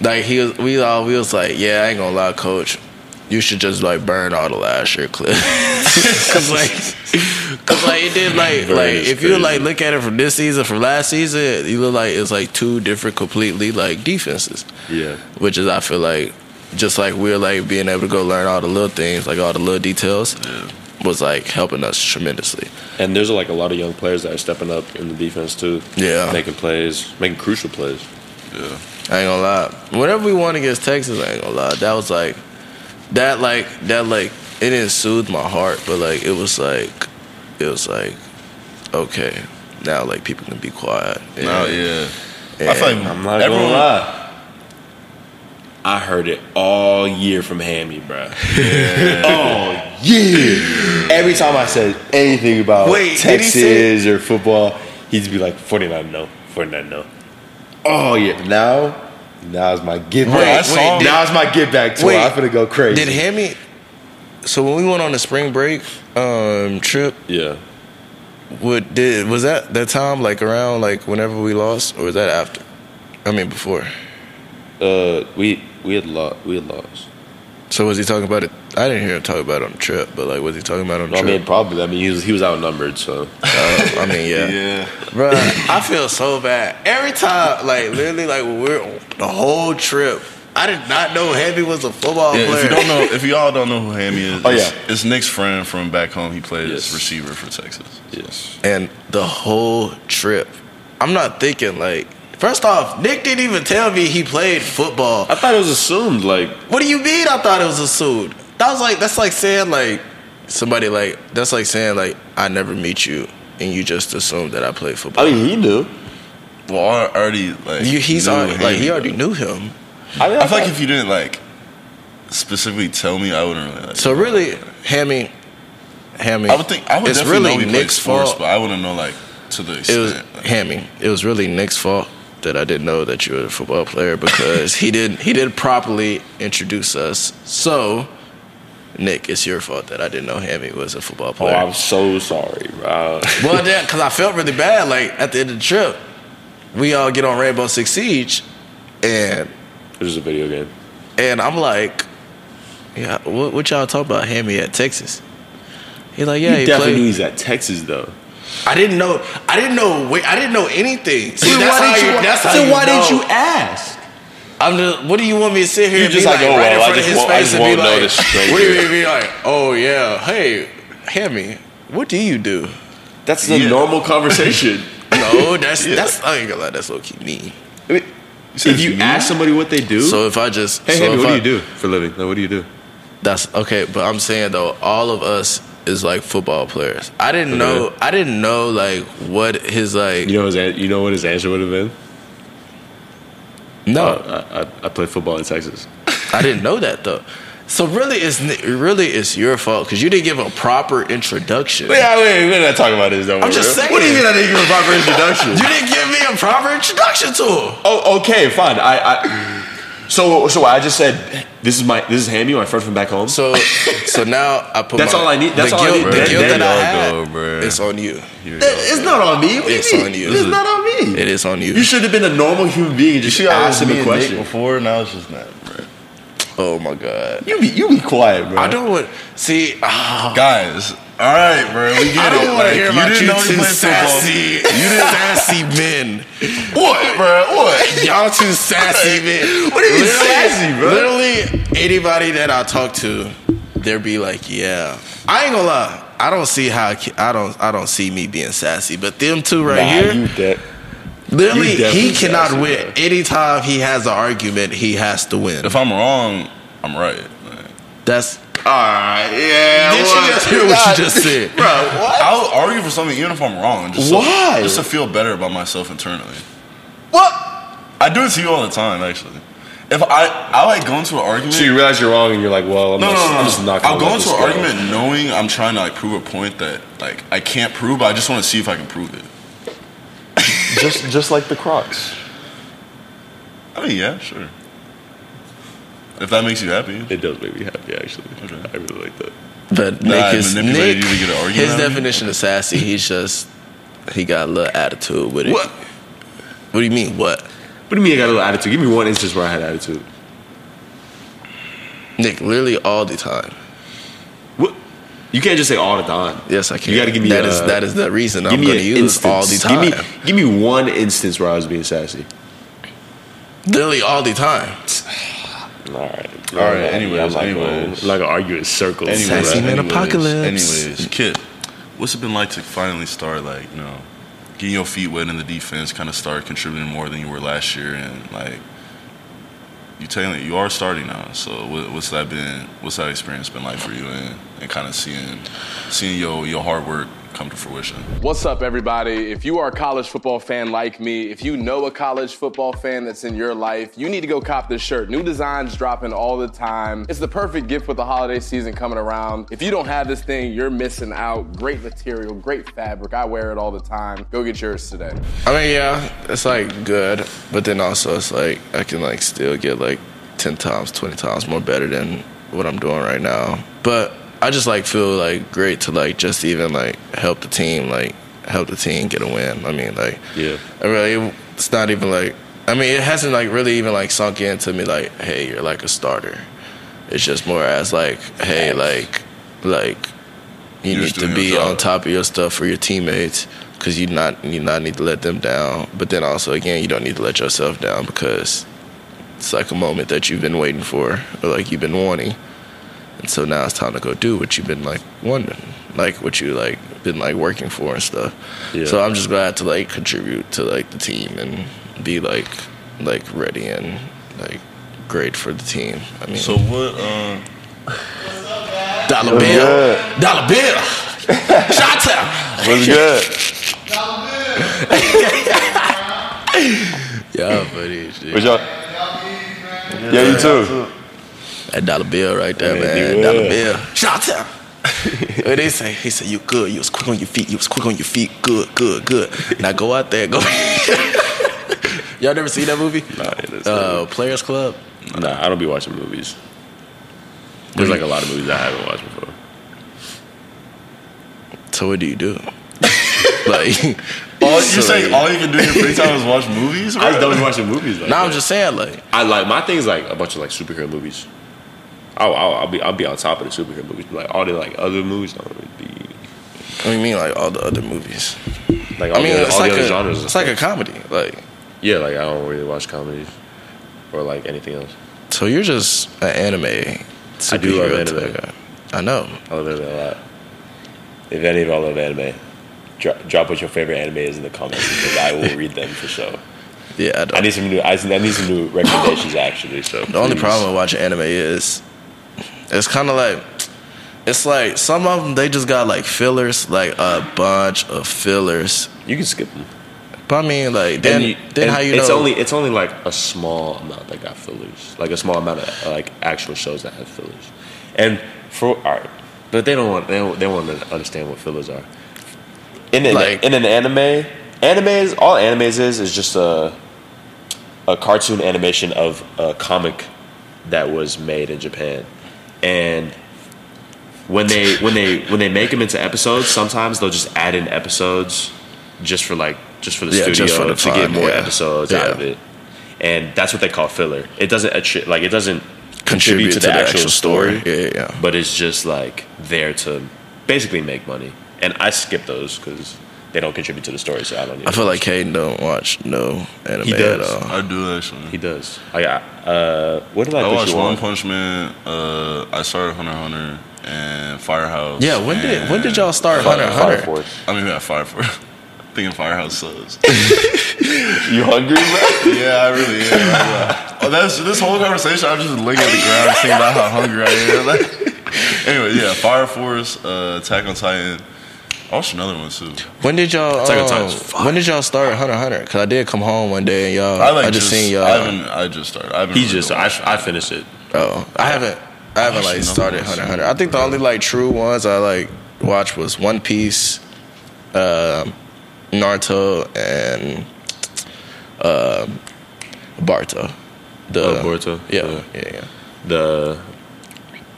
like he was we all we was like yeah i ain't gonna lie coach. You should just like burn all the last year clips, cause like cause like it did like Burn like if you like look at it from this season from last season you look like it's like two different completely like defenses. Yeah. which is I feel like just like we're like being able to go learn all the little things, like all the little details, was like helping us tremendously. And there's like a lot of young players that are stepping up in the defense too. Yeah. Making plays, making crucial plays. Yeah. I ain't gonna lie. Whenever we won against Texas, I ain't gonna lie. That was like that like that like it didn't soothe my heart, but like it was like it was like okay, now like people can be quiet. Oh, and, No, yeah. and I feel like I'm not everyone, gonna lie. I heard it all year from Hammy, bro. all year. Every time I said anything about Wait, did he say- Texas or football, he'd be like 49 no, 49 no. Oh yeah. Now, now's my get Wait, back. wait, did- now's my get back tour. Wait, I'm gonna go crazy. Did Hammy? So when we went on the spring break um, trip, Yeah. What did was that that time like around like whenever we lost or was that after? I mean before. Uh, we we had lost. We had lost. So was he talking about it? I didn't hear him talk about it on the trip, but like was he talking about it on the trip? I mean, probably. I mean, he was he was outnumbered, so Uh, I mean, yeah, Yeah. Bruh, I feel so bad every time. Like literally, like we're on the whole trip. I did not know Hammy was a football Yeah, player. if you don't know, if y'all don't know who Hammy is, Oh, it's, yeah. it's Nic's friend from back home. He plays Yes. receiver for Texas. yes. and the whole trip, I'm not thinking like. First off, Nic didn't even tell me he played football. I thought it was assumed. Like What do you mean? I thought it was assumed. That was like that's like saying like somebody like that's like saying like I never meet you and you just assume that I play football. I mean, he knew. well, I already like You, he's knew already, like he already knew him. I, mean, I feel like if you didn't like specifically tell me, I wouldn't really. Like, So really, Hammy, Hammy. I would think I would it's definitely really know he Nic's sports, fault. but I wouldn't know like to the It extent. was like, Hammy. It was really Nic's fault that I didn't know that you were a football player because he didn't he didn't properly introduce us. So, Nic, it's your fault that I didn't know Hammy was a football oh, player. oh. I'm so sorry, bro. well, then, because I felt really bad. Like at the end of the trip, we all get on Rainbow Six Siege, and This is a video game. and I'm like, yeah, what, what y'all talk about? Hammy at Texas. He like, yeah, he he definitely played. knew he's at Texas though. I didn't know. I didn't know. Wait, I didn't know anything. See, Then that's why didn't you. you- That's how so you why didn't you ask? I'm just. What do you want me to sit here? You and just like, like, oh, right well, I front just his won't- I face just and be won't know like, this stranger. what do you mean? Be like, oh yeah, hey, Hammy, what do you do? That's the Yeah. normal conversation. No, that's that's. I ain't gonna lie. That's low key mean. I mean, if you ask somebody what they do, So if I just, hey, so Hammy, what I- do you do for a living? Like, what do you do? That's okay, but I'm saying though, all of us is like football players. I didn't know. I didn't know like what his like. You know his, you know what his answer would have been? no, Uh, I, I, I play football in Texas. I didn't know that though. So really, it's really it's your fault because you didn't give a proper introduction. Wait, wait, we're not talking about this though. I'm just saying. What do you mean I didn't give a proper introduction? You didn't give me a proper introduction to him. oh, okay, fine. I, I so so I just said this is my this is Hammy, my friend from back home. So, so now I put. That's my- all I need- that's the all I need. The There- guilt that I y'all had, go, bruh. it's on you. Here That- it's not on me. What It's you on you. It's not on me. It is on you. You should have been a normal human being and You just see, I was asked me a and Nic question. before. Now it's just not, bro. Oh my god. You be you be quiet, bro. I don't want. See, ah, Guys, all right, bro. We get I don't it. want to Like, hear about didn't you know two played football. sassy, you sassy men. What, bro? What? Y'all two sassy men. What do you mean Literally- sassy, bro? Literally, anybody that I talk to, they'll be like, "Yeah." I ain't gonna lie. I don't see how I don't I don't see me being sassy, but them two right Nah, here, you de- literally, you he cannot sassy, win. bro. Anytime he has an argument, he has to win. If I'm wrong, I'm right. Like, That's Alright, yeah. Did you well, just hear what you just said? Bro, what? I'll argue for something even if I'm wrong. Just Why? So, just to feel better about myself internally. What? I do it to you all the time, actually. If I I like go into an argument. So you realize you're wrong and you're like, well, I'm, no, just, no, no, I'm just not gonna I'll go let into an go. argument knowing I'm trying to like prove a point that like I can't prove, but I just want to see if I can prove it. Just, just like the Crocs. I mean, yeah, sure. If that makes you happy. It does make me happy, actually. Okay. I really like that. But Nic I is Nic. you to get an His out of me? definition of sassy, he's just he got a little attitude with it. What? What do you mean? What? What do you mean I got a little attitude? Give me one instance where I had attitude. Nic, literally all the time. What? You can't just say all the time. Yes, I can. You gotta give me That a- is that is the reason Give I'm going to use instance. all the time. Give me, give me one instance where I was being sassy. literally all the time. All right. All right, anyways, I'm anyways. Gonna, I'm argue in circles. Anyways, Sassy man anyways, apocalypse. Anyways, Kip, what's it been like to finally start like you know getting your feet wet in the defense, kind of start contributing more than you were last year, and like you telling you are starting now. So what, what's that been? What's that experience been like for you, and, and kind of seeing seeing your your hard work come to fruition? What's up, everybody? If you are a college football fan like me, if you know a college football fan that's in your life, you need to go cop this shirt. New designs dropping all the time. It's the perfect gift with the holiday season coming around. If you don't have this thing, you're missing out. Great material, great fabric. I wear it all the time. Go get yours today. I mean, yeah, it's like good, but then also it's like I can like still get like ten times, twenty times more better than what I'm doing right now. But I just like feel like great to like just even like help the team, like help the team get a win. I mean, like Yeah. I really, it's not even like. I mean, it hasn't like really even like sunk into me like, hey, you're like a starter. It's just more as like, hey, like, like you You're need to be on top of your stuff for your teammates because you not you not need to let them down. But then also again, you don't need to let yourself down because it's like a moment that you've been waiting for or like you've been wanting. And so now it's time to go do what you've been like wondering, like what you like been like working for and stuff. Yeah. So I'm just glad to like contribute to like the team and be like like ready and like great for the team. I mean, So what? Um, dollar bill, dollar bill, shot town. What's good? Yeah, buddy. shit. But y'all, yeah, you too. That dollar bill right there, Yeah, man. you Dollar bill. Shout out. what they say? He said, "You good? You was quick on your feet. You was quick on your feet. Good, good, good. Now go out there. Go." Y'all never seen that movie? Nah, it is Uh, Players Club. Nah, I don't be watching movies. There's like a lot of movies I haven't watched before. So what do you do? like, All, you So, say like- all you can do in your free time is watch movies? I just don't be watching movies. Like now I'm just saying, like, I like my thing is like a bunch of like superhero movies. I'll, I'll, I'll be I'll be on top of the superhero movies. But, like all the like other movies don't really be what do you mean, like all the other movies? like all I mean, the, it's all like the other a, genres. it's like a comedy. Like, yeah, like I don't really watch comedies or like anything else. so you're just an anime. I do love anime. guy. I know. I love anime a lot. If any of y'all love anime, drop, drop what your favorite anime is in the comments because I will read them for sure. Yeah, I, don't. I need some new I, I need some new recommendations actually. So The only problem with watching anime is it's kind of like it's like some of them they just got like fillers, like a bunch of fillers. you can skip them. But I mean, like then, you- then how you it's know? only it's only like a small amount that got fillers, like a small amount of like actual shows that have fillers, and for all right, but they don't want they don't, they want to understand what fillers are. In an, Like- in an anime, animes all animes is is just a a cartoon animation of a comic that was made in Japan, and when they when they when they make them into episodes, sometimes they'll just add in episodes just for like just for the Yeah, studio for the to get more yeah. episodes out of it, and that's what they call filler. It doesn't attri- like it doesn't contribute, to, the, actual, story, Yeah, yeah, yeah. but it's just like there to basically make money. And I skip those because they don't contribute to the story, so I don't. Need I feel like Kaden don't watch no anime He at all. I do actually. he does. I got. Uh, what did I, I watched One on? Punch Man. Uh, I started Hunter x Hunter and Firehouse. Yeah, when did when did y'all start Fire- Hunter x Fire Hunter? Force. I mean, yeah, Fire Force. Thinking Firehouse sucks. You hungry, bro? yeah, I really am. Yeah. Oh, that's this whole conversation. I'm just looking at the ground, thinking about how hungry I am. Like, anyway, yeah, Fire Force, uh, Attack on Titan. I watched another one too. When did y'all Attack on um, Titan's fire. when did y'all start Hunter Hunter? Cause I did come home one day and y'all I like I just, seen y'all. I haven't. I just started. I haven't He really just. I, I finished it. Oh, I haven't. I haven't like started Hunter Hunter. I think the only like true ones I like watched was One Piece, um, Naruto, and um, Barto. The Oh, Boruto? Yeah, Yeah. yeah, yeah. The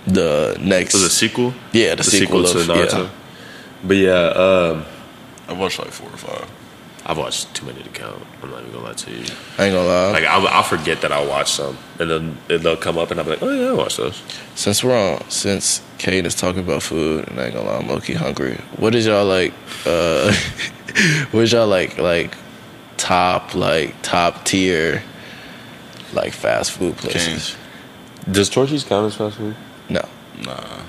The next, was it a sequel? yeah, the, sequel, to of Naruto. Yeah. But yeah, um, I watched like four or five. I've watched too many to count. I'm not even gonna lie to you. I ain't gonna lie. Like I'll, I'll forget that I watched some, and then they'll come up, and I'll be like, "Oh yeah, I watched those." Since we're on, since Kate is talking about food, and I ain't gonna lie, I'm low key hungry. What is y'all like? Uh, what is y'all like? Like top, like top tier, like fast food places? Cane's. Does Torchy's count as fast food? No, Nah.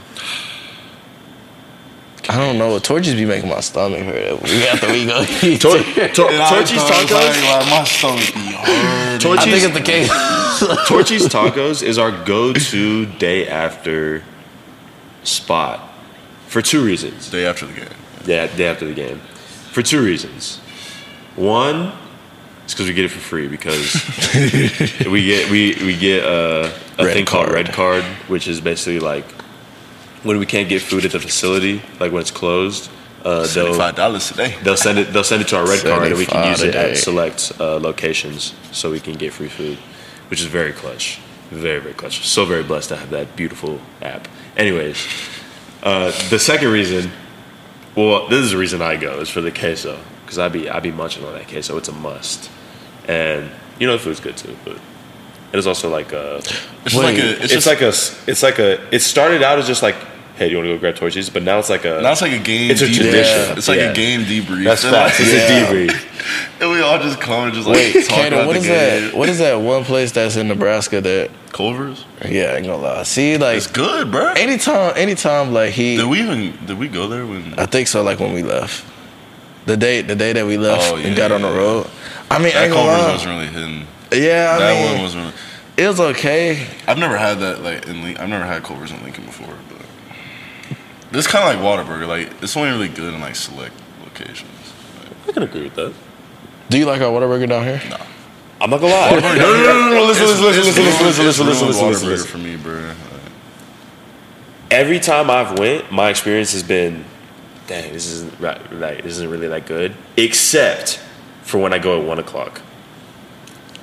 I don't know. Torchy's be making my stomach hurt. We after we go eat. Tor- Tor- Torchy's tacos. Like, my stomach be hurting. I think it's the case. Torchy's tacos is our go-to day after spot for two reasons. Day after the game. Day, day after the game, for two reasons. One, it's because we get it for free because we get we we get uh, a Red thing called red card, which is basically like when we can't get food at the facility, like when it's closed. Uh, they'll Seventy-five dollars today. they'll send it they'll send it to our red card and we can use it at select uh, locations so we can get free food, which is very clutch, very very clutch. So very blessed to have that beautiful app. Anyways, uh, the second reason, well, this is the reason I go is for the queso because I be I be munching on that queso. It's a must, and you know the food's good too, but it is also like a It's just Wait, like a. It's, it's, just like a s- it's like a it started out as just like hey do you want to go grab Torchy's but now it's like a now it's like a game. It's a debrief. tradition. It's like Yeah. a game debrief. that's And, facts like, it's Yeah. a debrief. And we all just come and just like Wait, talk Kato, about what the is game. that? What is that one place that's in Nebraska that? Culver's. Yeah, I ain't gonna lie. See, like It's good, bro. anytime, anytime, like he. Did we even did we go there when? I think so. Like when we left, the day the day that we left Oh, yeah, and got on the yeah, road. I mean, I That ain't gonna Culver's lie. wasn't really hidden. Yeah, I that mean, one was really. it was okay. I've never had that like in. Lin- I've never had Culver's in Lincoln before, but this kind of like Whataburger. Like it's only really good in like select locations. I can agree with that Do you like our Whataburger down here? No. I'm not gonna lie. No, no, no, no, no, listen, listen, listen, listen, listen, listen, listen, listen, listen, listen, Whataburger listen. for me, bro. Like, Every time I've went, my experience has been, dang, this isn't right, right, this isn't really that good. Except for when I go at one o'clock.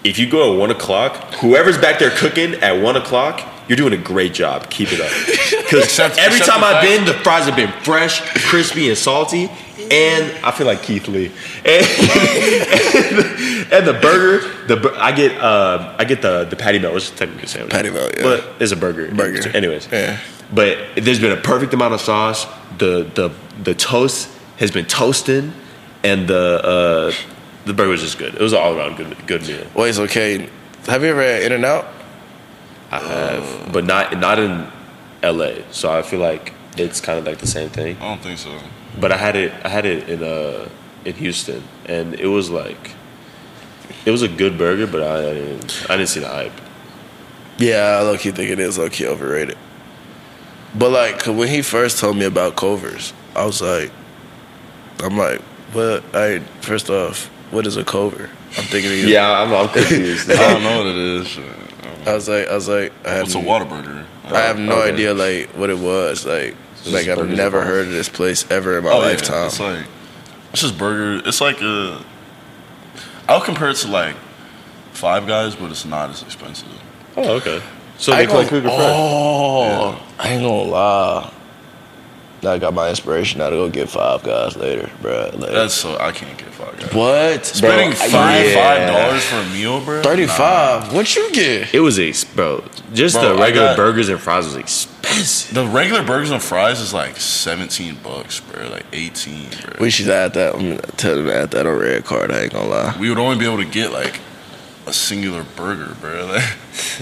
If you go at one o'clock, whoever's back there cooking at one o'clock, you're doing a great job. Keep it up. Because every time I've been, the fries have been fresh, crispy, and salty. And I feel like Keith Lee. And, and the burger, the I get uh, I get the the patty melt, which is technically a sandwich. Patty melt, yeah. but it's a burger. Burger. anyways. Yeah. But there's been a perfect amount of sauce. The the the toast has been toasting, and the uh, the burger was just good. It was an all around good good meal. Wait, so okay. Have you ever had In and Out? I have, but not not in L.A. So I feel like it's kind of like the same thing. I don't think so. But I had it I had it in uh in Houston, and it was like it was a good burger, but I, I didn't I didn't see the hype. Yeah, I low key think it is low key overrated. But like when he first told me about Culver's, I was like, I'm like, what? I first off, what is a cover? I'm thinking of you. Yeah, I'm, I'm confused. I don't know what it is. I was like, I was like, I have, What's a Whataburger? I have no Okay. idea like what it was. Like, So like I've never heard of this place ever in my Oh, yeah. lifetime. It's like it's just burger. It's like a. I'll compare it to like Five Guys, but it's not as expensive. oh, okay. So they ain't play gonna- Cougar Fresh. Oh, I ain't gonna lie. Now I got my inspiration now to go get five guys later, bro. Like, That's so I can't get Five Guys. what? Spending Bro, five yeah. five dollars for a meal, bro. Thirty-five. What you get? It was ex, bro. Just Bro, the regular got- burgers and fries was expensive. The regular burgers and fries is like seventeen bucks, bro. Like eighteen, bro. We should add that. I'm gonna tell them to add that on red card. I ain't gonna lie. we would only be able to get like a singular burger, bro. Like,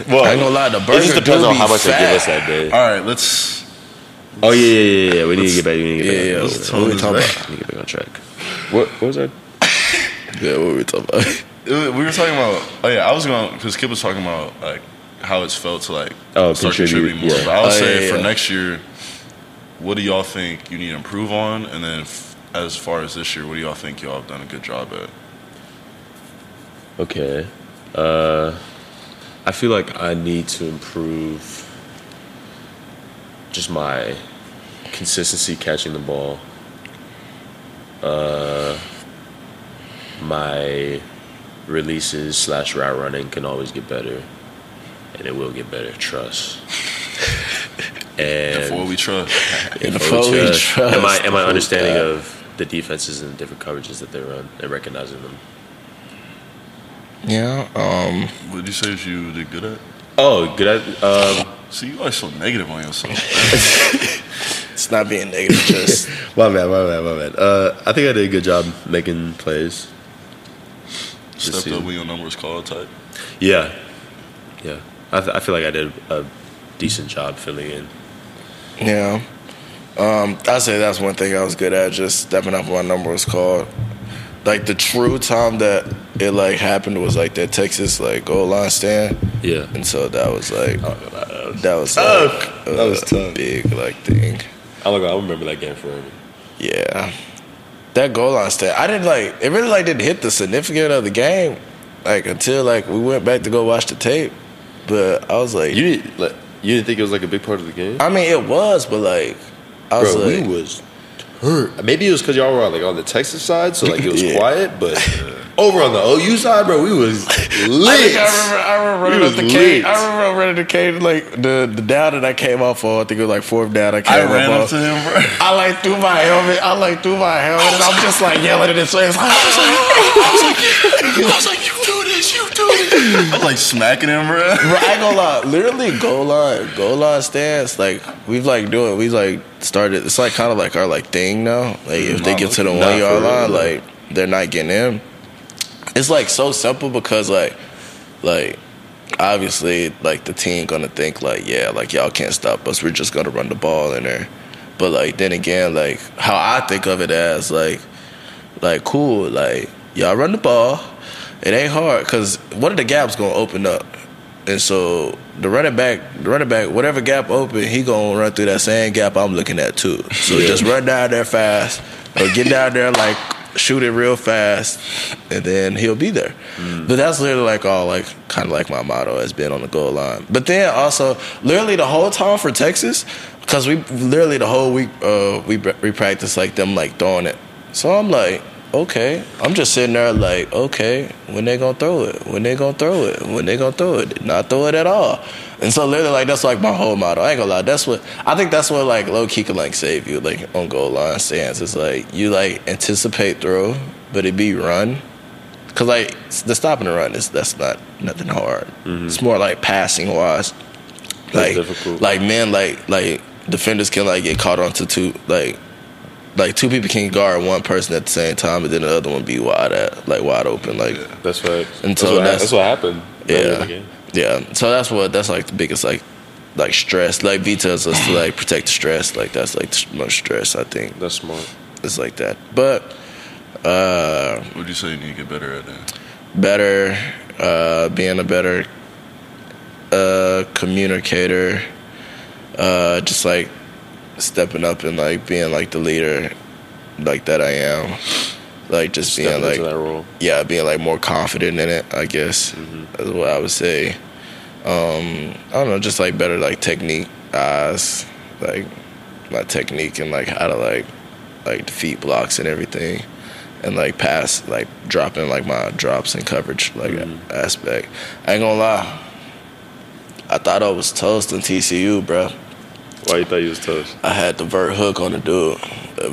Well, I ain't gonna lie. The it just depends on how much they give us that day. all right, let's. Oh yeah, yeah, yeah, yeah. We need to get back. We need to Yeah, get yeah. back. Let's on what we talking back. about? We need to get back on track. What, what was that? Yeah, what were we talking about? We were talking about. Oh yeah, I was going because Kip was talking about like how it's felt to like Oh, start contribute, contributing more. yeah. But I would Oh, say yeah, for yeah. next year, what do y'all think you need to improve on? And then f- as far as this year, what do y'all think y'all have done a good job at? Okay. Uh, I feel like I need to improve just my consistency catching the ball. Uh, my releases slash route running can always get better, and it will get better. Trust. and Before we trust, And Before before we trust. trust, and my and my understanding that. of the defenses and the different coverages that they run and recognizing them. Yeah. Um. what did you say that you did good at? Oh, good. At, um, See, you are so negative on yourself. It's not being negative. Just My bad, my bad, my bad. Uh, I think I did a good job making plays. Stepped season. up when your number was called type. Yeah, yeah. I, th- I feel like I did a decent job filling in. yeah. Um. I say that's one thing I was good at. Just stepping up when my number was called. Like the true time that it like happened was like that Texas like goal line stand, Yeah. and so that was like Oh, that was like Oh, that was tough. big like thing. I'm gonna I remember that game forever. Yeah. That goal line stat, I didn't like. It really like didn't hit the significance of the game, like until like we went back to go watch the tape. But I was like, You didn't like, you didn't think it was like a big part of the game, I mean, it was, but like, I was bro? like, we was hurt. Maybe it was because y'all were like on the Texas side, so like it was Yeah. quiet. But uh, over on the OU side, bro, we was lit. I remember, I remember running up the was cage. I remember running the cage like the the down that I came off for. I think it was like fourth down. I I came ran up up off. to him, bro. I like threw my helmet. I like threw my helmet, and I'm just like yelling at his face. Oh, I was like, I was like, you do this, you do this. I was like smacking him, bro. Bro, I ain't gonna lie. Literally, goal line, goal line stance. Like we've like doing, we like started. It's like kind of like our like thing now. Like if they get to the one yard line, like they're not getting in. It's like so simple because like, like obviously like the team gonna think like yeah like y'all can't stop us. We're just gonna run the ball in there. But like then again, like how I think of it as like, like cool, like y'all run the ball. It ain't hard because one of the gaps gonna open up, and so the running back, the running back, whatever gap open, he gonna run through that same gap I'm looking at too. So Yeah. just run down there fast, or get down there like shoot it real fast, and then he'll be there. But that's literally like all like kind of like my motto has been on the goal line. But then also literally the whole time for Texas, because we literally the whole week uh, we we practice like them like throwing it. So I'm like, okay, I'm just sitting there like, okay, when they gonna throw it? When they gonna throw it? When they gonna throw it? Not throw it at all. And so literally like that's like my whole motto. I ain't gonna lie. That's what I think. That's what like low key can like save you like on goal line stands. It's like you like anticipate throw, but it be run. Cause like the stopping and the run is that's not nothing hard. Mm-hmm. It's more like passing wise. Like difficult. like men like like defenders can like get caught onto two like like two people can guard one person at the same time, and then the other one be wide at like wide open like That's right. And that's, so what, that's- that's what happened. earlier in the yeah, yeah. So that's what that's like the biggest like like stress. Like V tells us to like protect the stress. Like that's like the most stress. I think That's smart. it's like that. But uh, What would you say you need to get better at that? better uh, being a better uh, communicator. Uh, just like stepping up and like being like the leader, like that I am. Like just being like yeah, being like more confident in it, I guess. That's what I would say. Um, I don't know, just like better like technique, eyes, like my technique and like how to like like defeat blocks and everything. And like pass, like dropping like my drops and coverage like aspect. I ain't gonna lie. I thought I was toast in TCU, bro. Why you thought you was toast? I had the vert hook on the dude.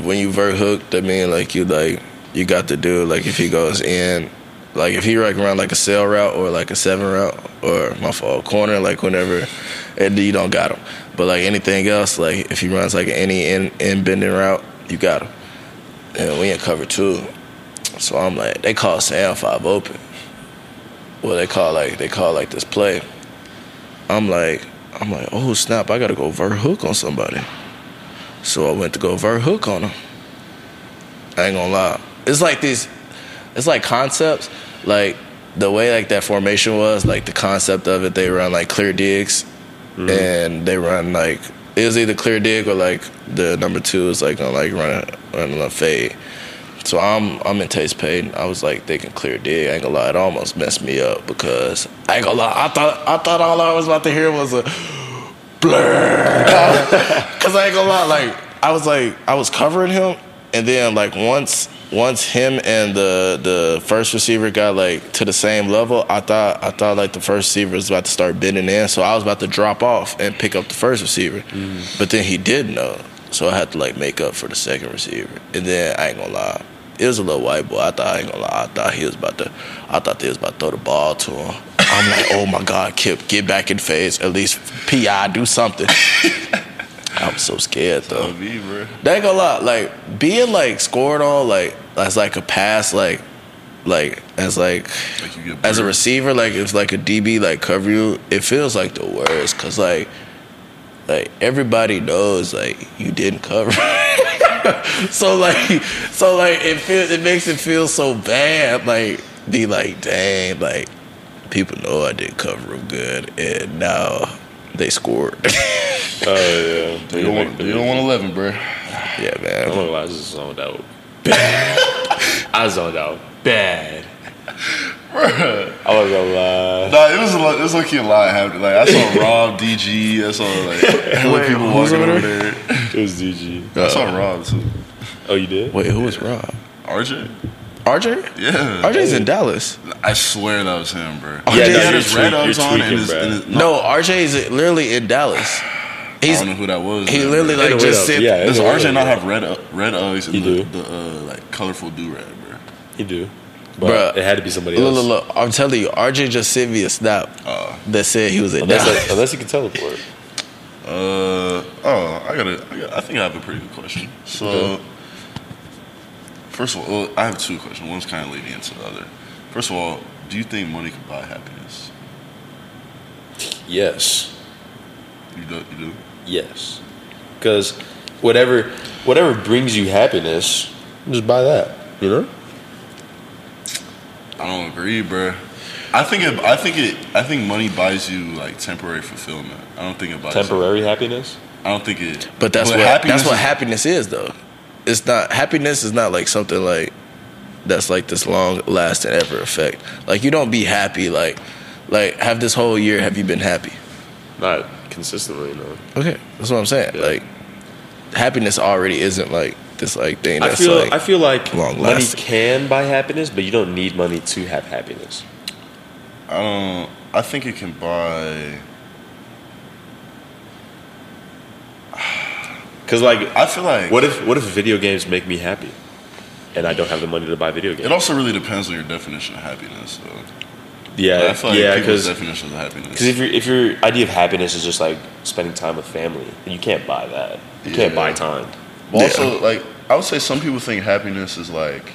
When you vert hook, that mean like you like you got the dude like if he goes in, like if he like around like a sail route or like a seven route or my fault corner, like whenever, and you don't got him. But like anything else, like if he runs like any in in bending route, you got him. And we in cover two, so I'm like they call Sam five open. Well, they call like they call like this play. I'm like, I'm like, oh snap! I gotta go vert hook on somebody. So I went to go vert hook on him. I ain't gonna lie. It's like these, it's like concepts. Like the way like that formation was, like the concept of it, they run like clear digs, mm-hmm. and they run like it was either clear dig or like the number two is like gonna like run run a fade. So I'm I'm in Taste Payton. I was like thinking clear dig. I ain't gonna lie, it almost messed me up because I ain't gonna lie. I thought I thought all I was about to hear was a blur. Cause I ain't gonna lie, like I was like I was covering him, and then like once once him and the the first receiver got like to the same level, I thought I thought like the first receiver was about to start bending in, so I was about to drop off and pick up the first receiver, mm. but then he did know, so I had to like make up for the second receiver, and then I ain't gonna lie. It was a little white boy. I thought I ain't gonna lie. I thought he was about to. I thought they was about to throw the ball to him. I'm like, oh my god, Kip, get back in phase. At least pi do something. I was so scared though. Me, bro. That ain't gonna lie, like being like scored on like as like a pass, like like as like Like as a receiver, like if like a DB like cover you, it feels like the worst because like like everybody knows like you didn't cover. so like so like it feels it makes it feel so bad. Like be like dang like people know I didn't cover them good and now they scored. Oh yeah. You don't, want, you don't want 11, bro. yeah, man I'm man. not gonna lie, I just zoned out. Bad. I zoned out. Bad. I was gonna lie. Nah, it was a, lo- it was lucky a lot happening. Like I saw Rob, DG, I saw like hella Wait, people who's walking over over there? there. It was DG. I saw Rob too. Oh, you did? Wait, who was Rob? RJ? RJ? Yeah. RJ's in Dallas. I swear that was him, bro. Yeah, he no, had you're his red tweak- Uggs you're on and his, and his No, RJ is literally in Dallas. I He's don't know who that was. he man, literally like just said. up. Yeah, Does ain't no way RJ up. not have red uh, red Uggs and He the, do. the uh, like colorful do rag, bro? He do. But Bruh. it had to be somebody Look, else. look, look! I'm telling you, RJ just sent me a snap Uh, that said he was in Unless, Dallas. unless he can teleport. uh, oh, I gotta, I got I think I have a pretty good question. So, Okay. first of all, I have two questions. One's kind of leading into the other. First of all, do you think money can buy happiness? Yes. You do, you do. Yes. Because whatever whatever brings you happiness, just buy that. You know? I don't agree, bro. I think it. I think it. I think money buys you like temporary fulfillment. I don't think it buys you- Temporary happiness. I don't think it. But that's what happiness that's what is- happiness is, though. It's not happiness is not like something like that's like this long lasting ever effect. Like you don't be happy like like have this whole year have you been happy? Not consistently, no. Okay, that's what I'm saying. Yeah. Like happiness already isn't like this like thing I feel like I feel like long money lasting. can buy happiness, but you don't need money to have happiness. I don't. I think it can buy. Cause like, I feel like what if what if video games make me happy, and I don't have the money to buy video games? it also really depends on your definition of happiness. So. yeah, I feel like yeah, people's because definitions of happiness. Because if your if your idea of happiness is just like spending time with family, then you can't buy that. You can't buy time. But also, like, I would say some people think happiness is like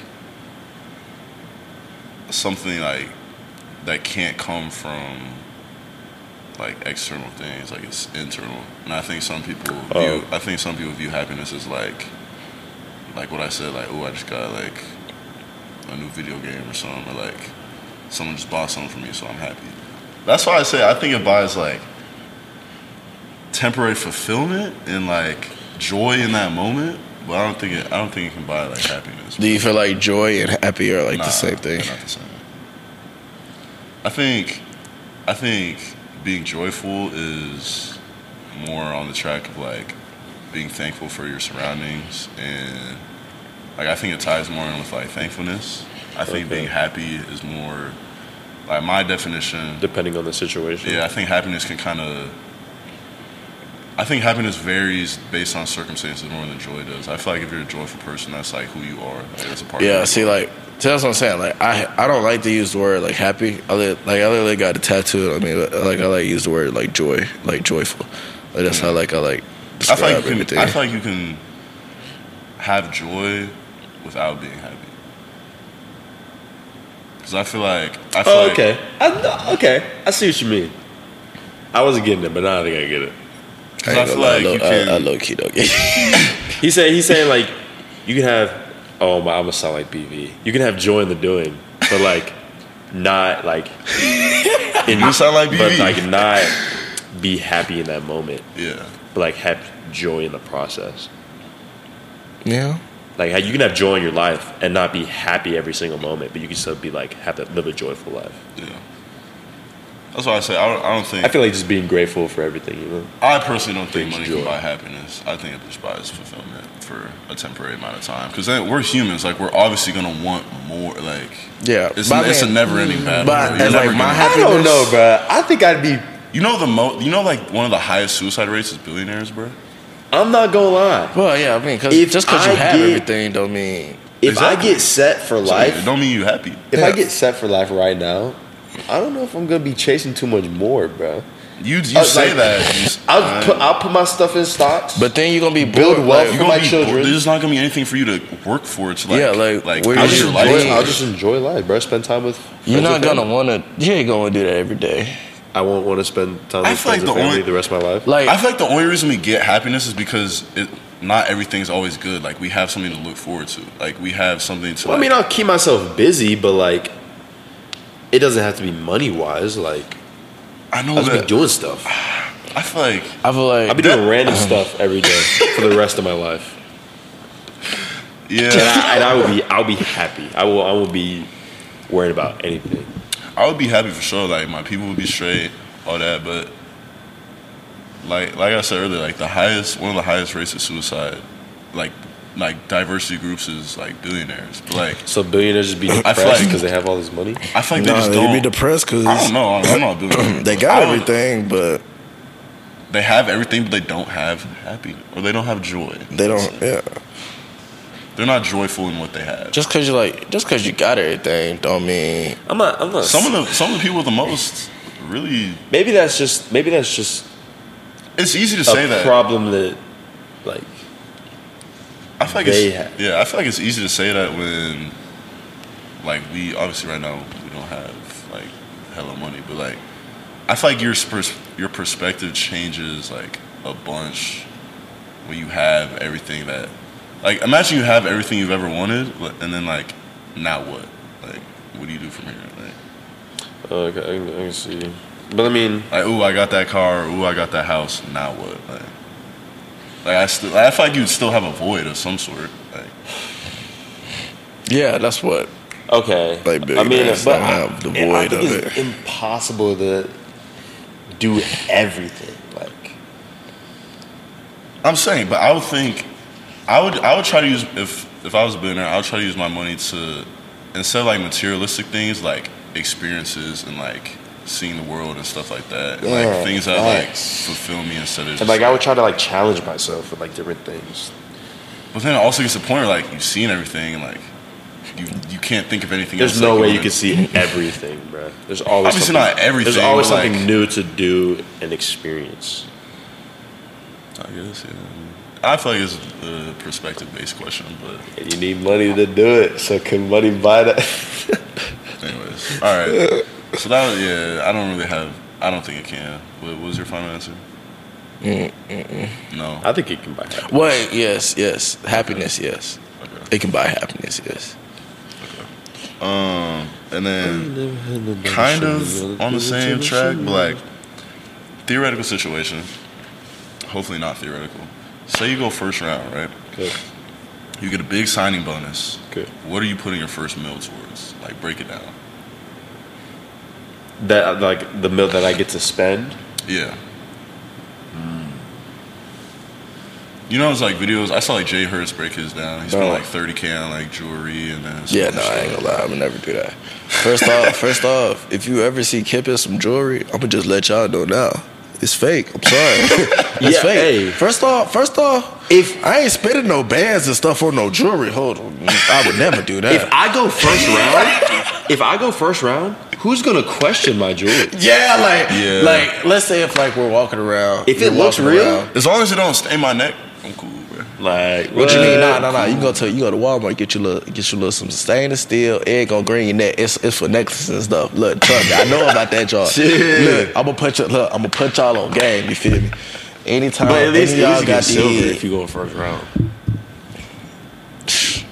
something like that can't come from like external things, like it's internal. And I think some people Oh. I think some people view happiness as like, like what I said, like, oh, I just got like a new video game or something, or like someone just bought something for me, so I'm happy. That's why I say I think it buys like temporary fulfillment and like joy in that moment, but I don't think it. I don't think it can buy like happiness. Do you feel like joy and happy are like Nah, the same thing? Not the same. I think, I think being joyful is more on the track of like being thankful for your surroundings and like I think it ties more in with like thankfulness. I think Okay. being happy is more like my definition. Depending on the situation. Yeah, I think happiness can kind of. I think happiness varies based on circumstances more than joy does. I feel like if you're a joyful person, that's like who you are. Like, that's a part. Yeah, see, like, so that's what I'm saying. Like, I I don't like to use the word like happy. I li- like I literally got a tattoo. I mean, like I like use the word like joy, like joyful. Like, that's how like I like I feel like you can. I feel like you can have joy without being happy. Because I feel like. I feel Oh, like, okay. I, okay. I see what you mean. I wasn't getting it, but now I think I get it. I, I feel like low, you can- I low key don't get it. He's saying he's saying like you can have oh my I'm gonna sound like BV. You can have joy in the doing, but like not like in, You sound like BV, but like not be happy in that moment, Yeah. but like have joy in the process. yeah. Like you can have joy in your life and not be happy every single moment, but you can still be like have to live a joyful life. Yeah. That's why I say I don't, I don't think. I feel like just being grateful for everything, you know. I personally don't think money joy. can buy happiness. I think it just buys fulfillment for a temporary amount of time. Because we're humans. Like we're obviously gonna want more. Like Yeah, it's, but I it's a never-ending battle. but bro. Like, my gonna- happy- I don't know, bro. I think I'd be. You know the mo. You know like one of the highest suicide rates is billionaires, bro. I'm not gonna lie. Well, yeah. I mean, cause If just because you have get- everything don't mean If Exactly. I get set for So, life, it don't mean you happy. if Yeah. I get set for life right now, I don't know if I'm gonna be chasing too much more, bro. You you Uh, say like, that. you s- I'll put I'll put my stuff in stocks. But then you're gonna be Build bored, wealth like- for you're my children. bored. There's not gonna be anything for you to work for. It's like, Yeah, like, like where I'll just your should life. enjoy. I'll just enjoy life, bro. Spend time with. You're not and gonna family. wanna. You ain't gonna do that every day. I won't want to spend time with friends like and the family only- the rest of my life. Like, I feel like the only reason we get happiness is because it, not everything's always good. Like we have something to look forward to. Like we have something to. Well, I mean, I'll keep myself busy, but like, it doesn't have to be money wise. Like, I know I'll just that. be doing stuff. I feel like I feel like I'll be doing random stuff every day for the rest of my life, and yeah. I, and I will be I'll be happy. I will I will be worried about anything. I would be happy for sure. Like my people would be straight, all that. But like like I said earlier, like the highest one of the highest rates of suicide, like like diversity groups is like billionaires. But like So billionaires just be I feel depressed like- because they have all this money. I feel like they nah, just don't. be depressed because I don't know. I'm not a billionaire. they got everything, but They have everything, but they don't have happy or they don't have joy. they don't. Yeah, They're not joyful in what they have. just because you like, just because you got everything, don't mean I'm not. I'm not. Some of the some of the people with the most really. maybe that's just maybe that's just It's easy to a say that. problem that like I feel like it's, have. yeah, I feel like it's easy to say that when, like, we obviously right now we don't have like hella money, but like, I feel like your pers- your perspective changes like a bunch when you have everything that, like, imagine you have everything you've ever wanted, but- and then like, now what? Like, what do you do from here? Like, Okay, I can, I can see. But I mean, like, ooh, I got that car. Ooh, I got that house. Now what? Like, like I still, I feel like you'd still have a void of some sort. Like, yeah. That's what Okay. Like I billionaires mean, don't but have I, the and I void think of it's it. impossible to do everything. Like, I'm saying, but I would think I would I would try to use if if I was a billionaire, I would try to use my money to instead of like materialistic things like experiences and like seeing the world and stuff like that. Yeah, like things that like fulfill me instead of just, and like I would try to like challenge myself with like different things. But then it also gets to the point where like you've seen everything and like you you can't think of anything There's else. no like, way you can see everything, bro. There's always Obviously something- not everything, There's always but, like- something new to do and experience. I guess, yeah. I feel like it's a perspective based question, but you need money to do it. So can money buy that? anyways. All right. So that was, yeah, I don't really have I don't think it can. What, what was your final answer? Mm-mm. No. I think it can buy that. Wait, yes, yes. Happiness, yes. Okay. It can buy happiness, yes. Um, and then kind of on the same track, but like theoretical situation. Hopefully not theoretical. Say you go first round, right? Okay. You get a big signing bonus. Okay. What are you putting your first meal towards? Like break it down. That like the meal that I get to spend. Yeah. Hmm. You know, it's like videos. I saw like Jalen Hurts break his down. He spent Bro. like 30k on like jewelry and then. Yeah, other no, I ain't gonna lie. I'm gonna never do that. First off, first off, if you ever see Kip in some jewelry, I'm gonna just let y'all know now. It's fake. I'm sorry. it's Yeah, fake. hey. First off, first off, if I ain't spending no bands and stuff on no jewelry, hold on. I would never do that. If I go first round, if I go first round, who's gonna question my jewelry? yeah, like, Yeah. like, let's say if like we're walking around, If it looks real, around- As long as it don't stain my neck, I'm cool, bro. Like What you mean? Nah, nah, nah. You go to you go to Walmart, get you little, get you little some stainless steel. It ain't gonna green your neck. It's it's for necklaces and stuff. Look, trust me, I know about that, y'all. Shit. Look, I'm gonna put you. Look, I'm gonna put y'all on game. You feel me? Anytime, But at least, any at least y'all you got silver the if you go first round.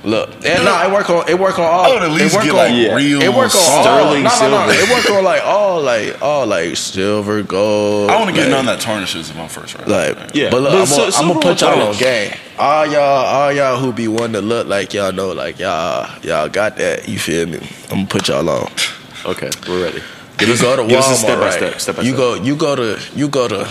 Look. And nah, it work on it work on all. I would at least it work get on, like yeah. real It work on all. sterling No, no, no. It work on like all like all like silver, gold. I want to get like, none that tarnishes in my first round. Like, Yeah. But look, But I'm, sil- gonna, I'm gonna put y'all on tarnish. game. All y'all, all y'all who be wanting to look like y'all know, like y'all, y'all got that. You feel me? I'm gonna put y'all on. Okay, we're ready. You go to Walmart, give us step by right? step, step by you step. go, you go to, you go to.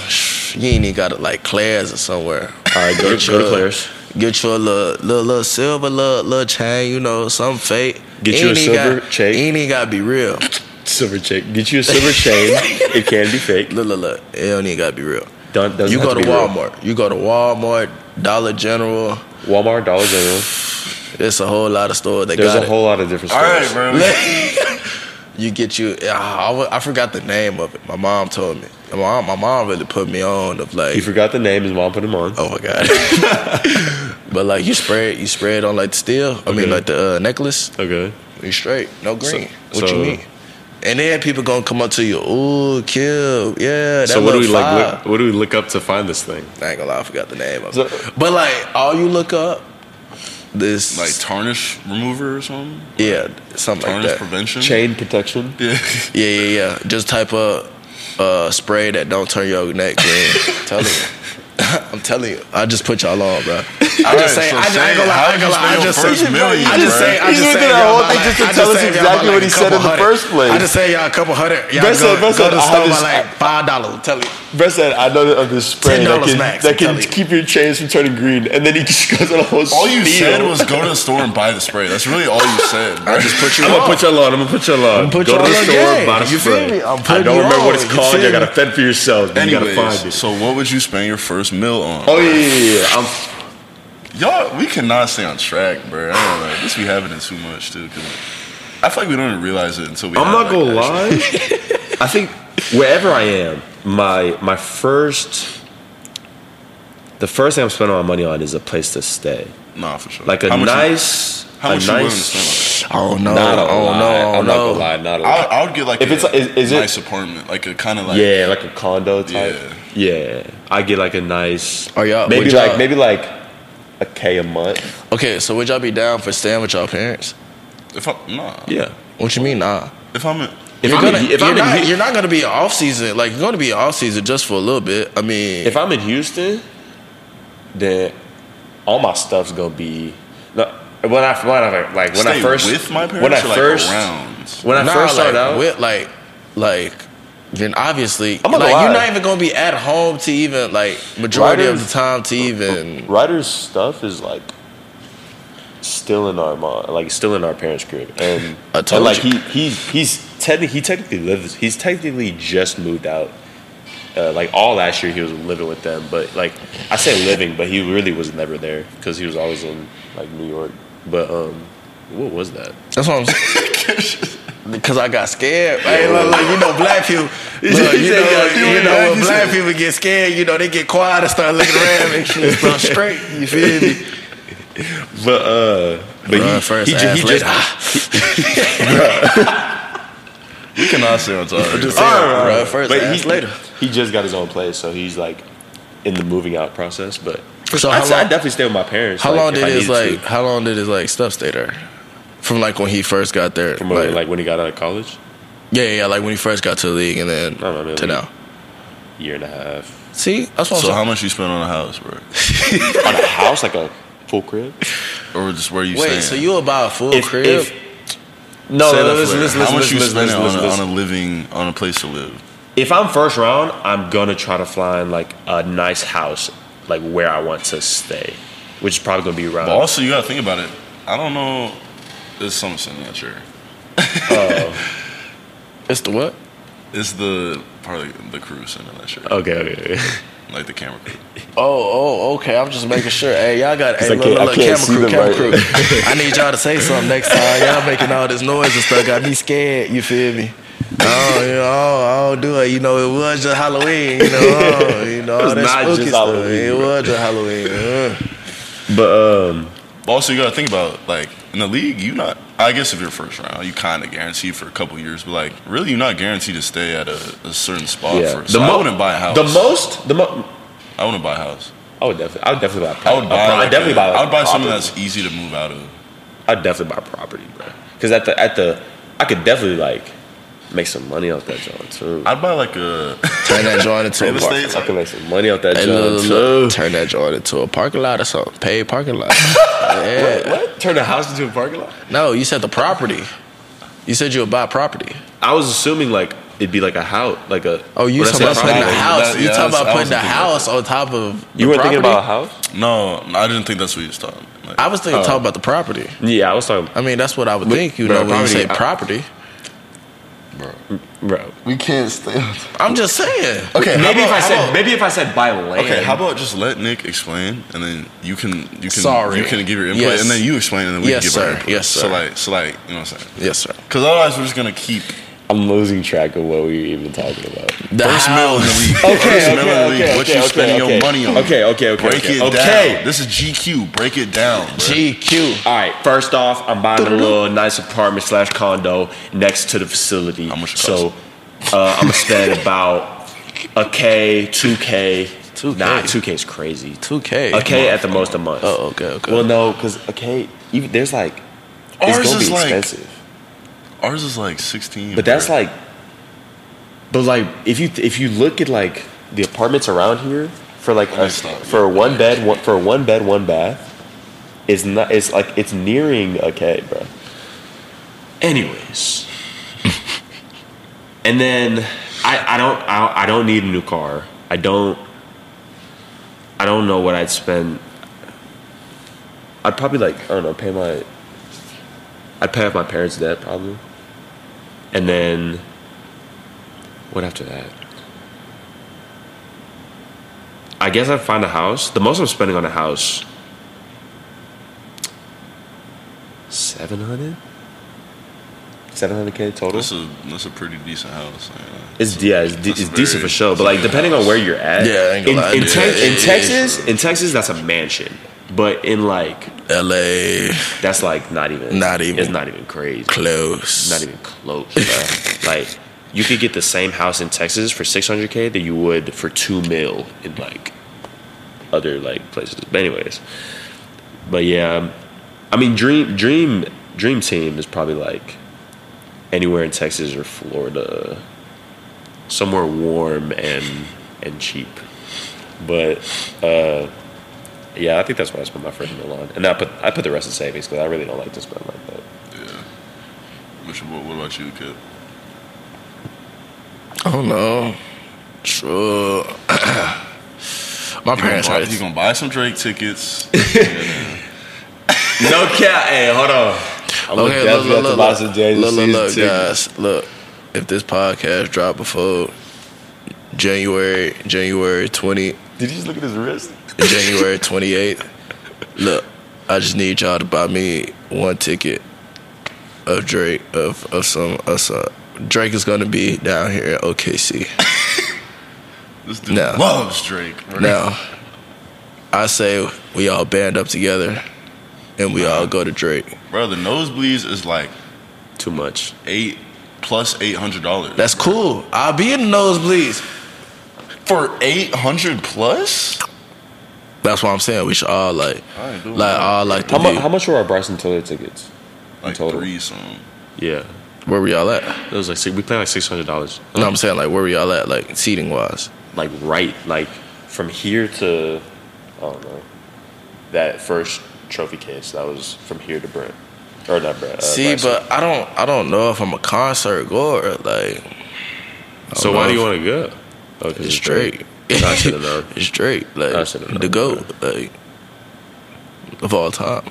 You ain't even got to like Claire's or somewhere. All right, go, Get go to Claire's. Get you a little, little, little silver, little, little chain. You know, some fake. Get you a Ain't even silver got, chain. Ain't even gotta be real. Silver chain. Get you a silver chain. It can be fake. Look, look, look. It don't even gotta be real. Don't, doesn't You have go to be real. Walmart. You go to Walmart, Dollar General. Walmart, Dollar General. There's a whole lot of stores that There's got a it. whole lot of different All stores. right, bro. you get you. I, I forgot the name of it. My mom told me. My mom, my mom really put me on of like. He forgot the name. His mom put him on. Oh my god! but like you spray it, you spray it on like the steel. I mean like the uh, necklace. Okay. You straight, no green. So- what so- you mean? And then people gonna come up to you. Ooh, kill, yeah. That So what do we little like? fire." Look, what do we look up to find this thing? I ain't gonna lie, I forgot the name of So- it. But like all you look up, this like tarnish remover or something. yeah, something like that. prevention. Chain protection. Yeah. Yeah, yeah, yeah. Just type of uh, spray that don't turn your neck green. telling you. I'm telling you. I just put y'all on, bro. I Alright, just say, so I, just, I ain't gonna lie, I how ain't gonna lie. I just your say, million, I just say, I just looking say, at y'all whole thing just to tell us exactly what he said in the first place. I just say y'all a couple hundred. Y'all Best go, said- best go said, to I the have store by like five dollars. Tell you. Brett said, "I know of this spray that $10 can, max, that I'm can keep your chains from turning green." And then he just goes on a whole. All you said was go to the store and buy the spray. That's really all you said. I just put you I'm gonna put y'all on. I'm gonna put y'all on. Go to the store, buy the spray. I'm I putting don't remember what it's called. You gotta fend for yourselves. Then you gotta find it. so what would you spend your first meal on? oh yeah, yeah, yeah. I'm, Y'all, we cannot stay on track, bro. I don't know. This be happening too much too. Cause I feel like we don't even realize it until we. I'm have, not like, gonna action. lie. I think wherever I am, my my first, the first thing I'm spending my money on is a place to stay, Nah, for sure. like a How much you- nice, how a much you willing to nice. spend I don't know. Oh, not don't oh, lot. know. I don't I'm not know. gonna lie. Not a I, lot. I would get like If a it's like- is- is it- nice apartment, like a kind of like yeah, like a condo type. Yeah. I get like a nice. Oh, yeah, Maybe would like y'all- maybe like a k a month. Okay, so would y'all be down for staying with y'all parents? If I'm nah, Yeah. What you mean, nah? if I'm in, If You're I'm gonna, in, if you're, I'm in not, Hu- you're not gonna be off season. Like you're gonna be off season just for a little bit. I mean, if I'm in Houston, then all my stuff's gonna be. No, when I when I like when Stay I first with my parents when I or, like, first around? when I Nah, first started like, out. with like like then obviously I'm like you're not even gonna be at home to even like majority of the time to even writers stuff is like still in our mom, like still in our parents' crib, and, and like you. he he's he's technically he technically lives he's technically just moved out. Uh, like all last year he was living with them, but like I say living, but he really was never there because he was always in like New York. But um, what was that? That's what I'm saying. Because I got scared. Hey, look, look, you know, black people. Look, you know, you know, when black people get scared, you know, they get quiet and start looking around, make sure it's not straight. You feel me? But uh, but Run he, first, he, ju- ass he later. just We cannot say on top. just All saying, right, bro. right. First, but ask he, later. He just got his own place, so he's like in the moving out process. But So I'd, I'd definitely stay with my parents. How like, long did I his like? to. How long did his like stuff stay there? From like when he first got there, From when, like when he got out of college, yeah, yeah, like when he first got to the league, and then don't know, maybe to like- now. year and a half See, that's what So I'm how much you spend on a house, bro? on a house, like a full crib. Or just where you Wait, staying? so you about a full If- crib? if- No, Say no, that listen, for listen, later. How listen, much you listen, spending listen, on, a, listen, on a living on a place to live? If I'm first round, I'm gonna try to find like a nice house, like where I want to stay, which is probably gonna be around. But also, you gotta think about it. I don't know. There's some sitting in that chair. it's the what? It's the probably the crew sitting in that chair, okay, okay. okay. like the camera crew. Oh, oh, okay. I'm just making sure. Hey, y'all got hey, I look, look, look, camera crew, camera right. crew. I need y'all to say something next time. Y'all making all this noise and stuff got me scared. You feel me? Oh, you know, I don't do it. You know, it was just Halloween. You know, oh, you know, all was that not spooky just stuff. Halloween, It bro. was just Halloween. Uh. But um, also, you gotta think about like in the league, you not. I guess if you're first round, you kind of guaranteed for a couple years, but like really, you're not guaranteed to stay at a, a certain spot yeah, for. So I mo- wouldn't buy a house. The most, the mo- I wouldn't buy a house. I would definitely, I would definitely buy. A I would buy. like I'd definitely a- buy. Like I would buy something that's easy to move out of. I'd definitely buy property, bro. Because at the at the, I could definitely like make some money off that joint too. I'd buy like a. Turn that joint into a Real park. I could make some money off that Hey, joint too. look, look. Turn that joint into a parking lot or something. Paid parking lot. yeah. What? Turn the house into a parking lot? No, you said the property. You said you would buy property. I was assuming like it'd be like a house, like a. Oh, you when talking about putting the property, house? that- you yeah, talking about putting the wasn't thinking about house on top of? You weren't thinking about a house? No, I didn't think that's what you was talking. Like, I was thinking oh. talking about the property. Yeah, I was talking. I mean, that's what I would think. You bro, know, when you property, say I- property. Bro, we can't stay. I'm just saying. Okay, how maybe if I said about- maybe if I said buy land. Okay, how about just let Nic explain, and then you can you can Sorry. you can give your input, Yes. and then you explain, and then we Yes, can give sir. our input. Yes, sir. So sir. like, so like, you know what I'm saying? Yes, sir. Because otherwise, we're just gonna keep I'm losing track of what we were even talking about. The first mill in the house. league. Okay, first okay, mill in the okay, what okay, you okay, spending okay. your money on? Okay, okay, okay, Break okay. it Okay. down. This is GQ. Break it down. bro. GQ. All right. First off, I'm buying a little nice apartment slash condo next to the facility. How much So uh, I'm gonna spend about a k, two k. 2K. Nah, two k is crazy. 2K. A k at the most a month. Oh, okay, okay. Well, no, because a k, even there's like it's gonna is be like- expensive. Ours is like 16. But that's like, but like if you if you look at like the apartments around here for like a, for a one bed one, for a one bed one bath, is not it's like it's nearing a K, bro. Anyways, and then I I don't I, I don't need a new car. I don't I don't know what I'd spend. I'd probably like I don't know pay my. I'd pay off my parents' debt probably. And then, what after that? I guess I'd find a house. The most I'm spending on a house, seven hundred. Seven hundred k total. This is this is a pretty decent house. you uh, know. It's yeah, it's, de- it's decent for sure. But like depending on where you're at, Yeah, I ain't gonna in, in. Tex- It in Texas, in Texas, that's a mansion. But in like, LA. that's like not even, Not even. It's not even crazy. Close. Not even close. like you could get the same house in Texas for 600k that you would for two mil in like other like places. But anyways, but yeah, I mean dream dream dream team is probably like anywhere in Texas or Florida, somewhere warm and and cheap. But uh, Yeah, I think that's why I spent my first meal on, and I put I put the rest in savings because I really don't like to spend like that. Yeah. Which, what, what about you, kid? I don't know. Sure. My parents gonna, are. buy, you gonna buy some Drake tickets? No cap. Hey, hold on. I'm Okay, look, definitely look, have to look, look, Jay-Z look, look, look, guys, look. If this podcast dropped before January, January twenty, Did you just look at his wrist? January twenty eighth, look, I just need y'all to buy me one ticket of Drake of of some of some. Drake is gonna be down here at OKC. This dude No. loves Drake. Bro. Now, I say we all band up together and we all go to Drake. Bro, the nosebleeds is like Too much. eight plus eight hundred dollars. That's cool. I'll be in the nosebleeds. for eight hundred plus. That's what I'm saying. We should all like, I like that. all like How to much? be. How much were our Bryson Tiller tickets? Like total. three some. Yeah, Where were y'all at? it was like six- we played like six hundred dollars. No, I'm saying like where were y'all at, like seating wise. Like right, like from here to I don't know that first trophy case. That was from here to Brent or not Brent. Uh, See, Bryson. but I don't, I don't know if I'm a concert goer. Like, so why do you want to go? Oh, 'cause It's Drake. I should have known. It's Drake, I like should've the known. goat, like of all time.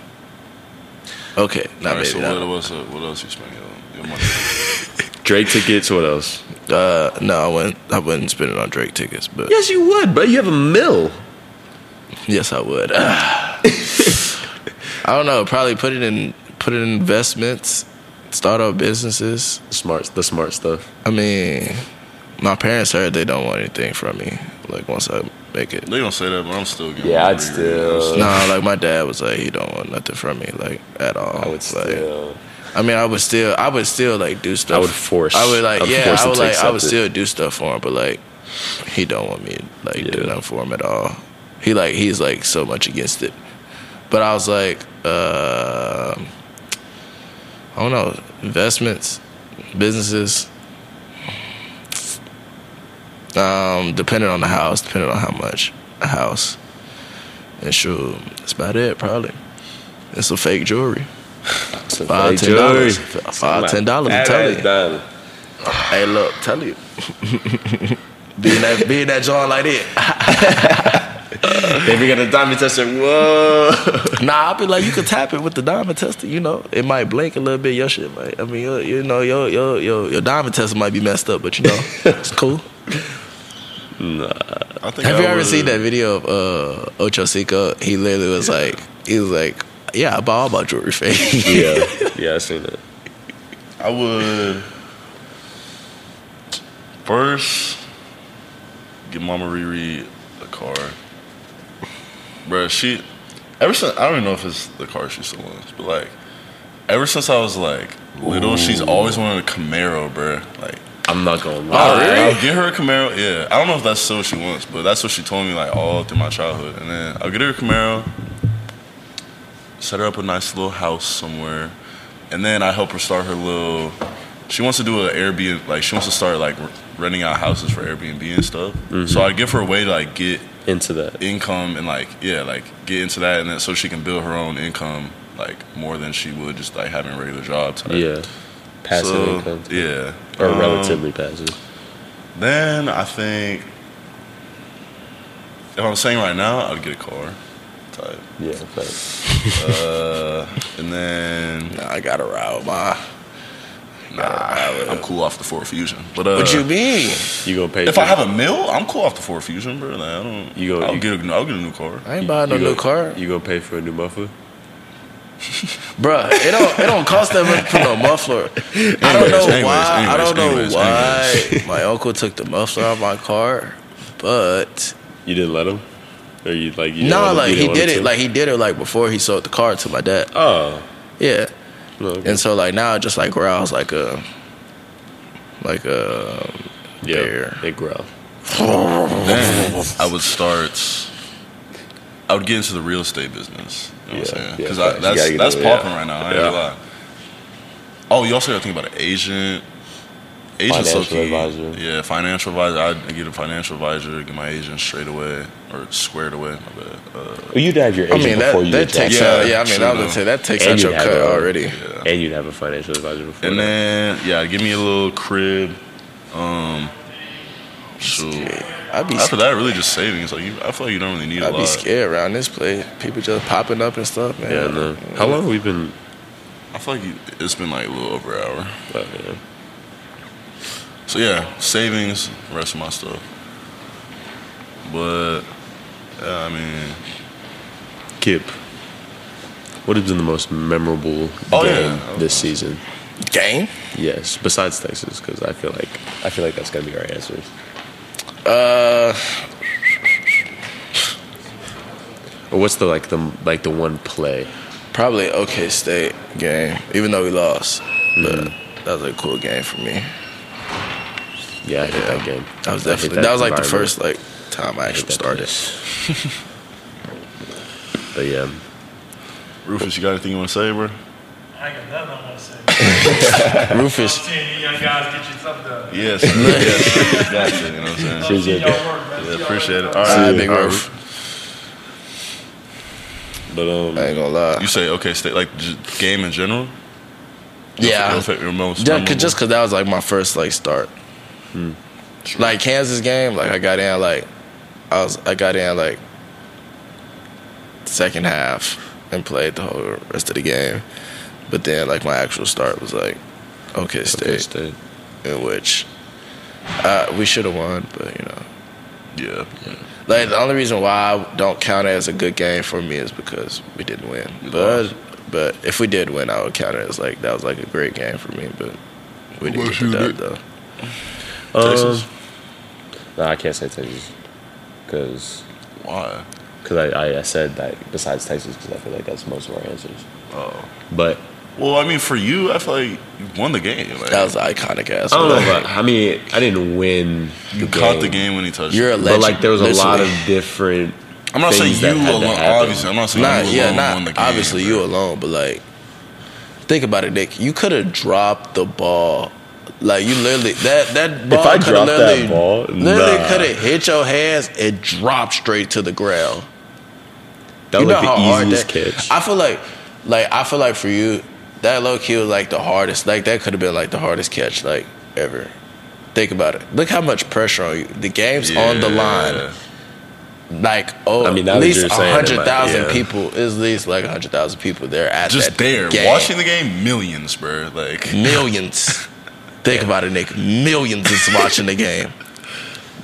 Okay, not All right, so maybe what, not. what's, uh, what else you spending your, your money? Drake tickets. What else? Uh, no, I wouldn't. I wouldn't spend it on Drake tickets, but Yes, you would, but you have a mill. yes, I would. I don't know. Probably put it in put it in investments, start up businesses. Smart, the smart stuff. I mean, my parents heard they don't want anything from me. Like once I make it. They gonna say that, but I'm still getting. Yeah, I'd riri. still- No, like my dad was like, he don't want nothing from me, like at all. I would like, still. I mean, I would still, I would still like do stuff. I would force- I would like, I would yeah, I would like, I would it. still do stuff for him, but like, he don't want me to, like do Yeah. nothing for him at all. He like, he's like so much against it. But I was like, uh, I don't know, investments, businesses. Um, depending on the house, depending on how much a house. And sure, that's about it, probably. It's some fake jewelry. Some Five, fake ten jewelry. dollars. Five, ten dollars, I'm telling you. Hey, look, tell you. being that being that John like that. If you got a diamond tester, whoa. Nah, I'll be like, you can tap it with the diamond tester. You know, it might blink a little bit. Your shit might. I mean, your, you know, your your your your diamond tester might be messed up, but you know, it's cool. I think Have I you ever seen that video of uh, Ocho Cinco? He literally was like, he was like, yeah, I bought all my jewelry fake. yeah, yeah, I seen that. I would first get Mama Riri a car. Bruh, she ever since I don't even know if it's the car she still wants, but like ever since I was like little, she's always wanted a Camaro, bruh. Like I'm not gonna Oh, lie. really? I'll get her a Camaro. Yeah, I don't know if that's still what she wants, but that's what she told me like all through my childhood. And then I'll get her a Camaro, set her up a nice little house somewhere, and then I help her start her little. She wants to do an Airbnb, like she wants to start like renting out houses for Airbnb and stuff. Mm-hmm. So I give her a way to like get Into that. income and like yeah, like get into that, and then so she can build her own income like more than she would just like having a regular job. Type. Yeah. Passive So, income. Yeah, Or Um, relatively passive. then I think if I'm saying right now, I'd get a car. Type. Yeah, facts. Uh, and then I got to ride my. nah, I'm cool off the Ford Fusion. But uh, What you mean? You gonna pay? if I have a mill, I'm cool off the Ford Fusion, bro. Like, I don't. You go- I'll you- get a, I'll get a new car. I ain't buying no new car. You gonna pay for a new muffler? Bruh, it don't it don't cost that much to put no muffler. I don't know anyways, why. I don't know anyways, why my uncle took the muffler out of my car, but You didn't let him, or you like? You no, want him- like he didn't want did him it. to? Like he did it like before he sold the car to my dad. oh, Yeah, oh, okay. and so like now it just like growls like a like a yeah, bear. they growl. Then I would start. I would get into the real estate business. You know what I'm Yeah, saying? yeah, Because facts. You that's gotta get that's popping yeah. right now. I ain't Yeah. gonna lie. Oh, you also got to think about an agent. Agents Financial low-key- advisor. Yeah, financial advisor. I get a financial advisor, get my agent straight away or squared away. My bad. Uh, Well, you'd have your I agent mean that before you that get takes Yeah, out. Yeah, I mean I was gonna say that takes And out your have cut a- already. yeah. and you'd have a financial advisor before. And that. then yeah, give me a little crib. Um, shoot. I'd be After that, really just savings. Like you, I feel like you don't really need I'd be lot. scared around this place. People just popping up and stuff, man. yeah, no. How long have we been? I feel like you, it's been like a little over an hour. Oh, yeah. So yeah, savings, rest of my stuff. But yeah, I mean, Kip, what has been the most memorable Oh, game yeah. this season? Game? Yes, besides Texas, because I feel like I feel like that's gonna be our answers. Uh, Or what's the like the like the one play? probably OK State game, even though we lost. But that was a cool game for me. Yeah, I hate Yeah. that game. That was definitely that was like the first like time I I hate actually started. but yeah, Rufus, you got anything you want to say, bro? I got nothing I want to say. Rufus, Seeing you young guys get you something done. Yes, yes, that's it. You know what I'm saying? Love seeing Appreciate y'all work, man. Yeah, appreciate it. All all right, right, big all right. Roof. but um, I ain't gonna lie. You say okay, state like j- game in general. Yeah, Your, your most Yeah, memorable? cause, just because that was like my first like start. Like Kansas game, like I got in like I was I got in like second half and played the whole rest of the game, but then like my actual start was like OK State, State, State. in which uh, we should have won, but you know. yeah, Like the only reason why I don't count it as a good game for me is because we didn't win. You But lost. but if we did win, I would count it as like that was like a great game for me. But we didn't What get the you dub did? though. Texas. Um, no, I can't say Texas because Why? because I, I said that besides Texas because I feel like that's most of our answers. Oh, But well, I mean, for you, I feel like you won the game. Like, That was iconic ass. Oh, I don't know. one. But, I mean, I didn't win. you caught the game when he touched. You're a legend. But like, there was a lot of different. I'm not saying you that alone. Obviously, I'm not saying Not you yeah, alone not won the game. obviously bro. you alone, but like think about it, Nic. You could have dropped the ball. Like you literally that that ball I coulda dropped that literally, ball, literally nah. could have hit your hands and dropped straight to the ground. That You was know like how the hard easiest that- catch. I feel like, like I feel like for you, that low key was like the hardest. Like that could have been like the hardest catch like ever. Think about it. Look how much pressure on you. The game's on the line. Like oh, I mean, at least you're a saying like, yeah. people. At least like a hundred thousand people there at Just that there, game. watching the game, millions, bro. Like, millions. Think about it, Nic. Millions is watching the game.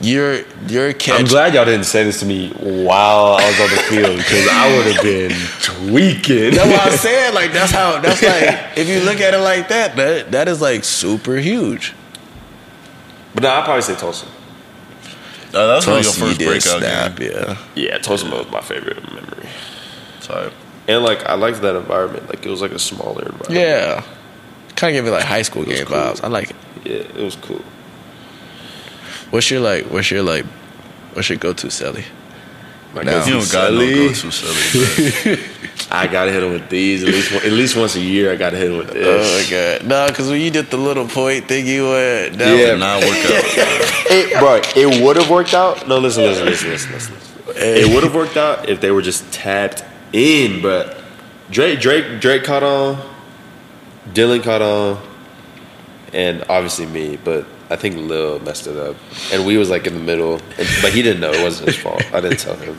Your your catch. I'm glad y'all didn't say this to me while I was on the field because I would have been tweaking. That's what I'm saying. Like that's how. That's like if you look at it like that, that that is like super huge. But no, I'd probably say Tulsa. uh, that was really your first breakout snap, game. yeah. Yeah, Tulsa was my favorite memory. Type. And like, I liked that environment. Like, it was like a smaller environment. Yeah. Kind of gave me like high school was game cool. vibes. I like it. Yeah, it was cool. What's your like? What's your like? What's your go to, celly? My Now- You go-to don't got no go to celly. I gotta hit him with these at least one, at least once a year. I gotta hit him with this. Oh my god, no, because when you did the little point thing, you went. That Yeah. Did not work out. It, bro, it would have worked out. No, listen, listen, listen, listen, listen. It would have worked out if they were just tapped in, but Drake, Drake, Drake caught on, Dylan caught on, and obviously me. But I think Lil messed it up, and we was like in the middle, and, but he didn't know it wasn't his fault. I didn't tell him.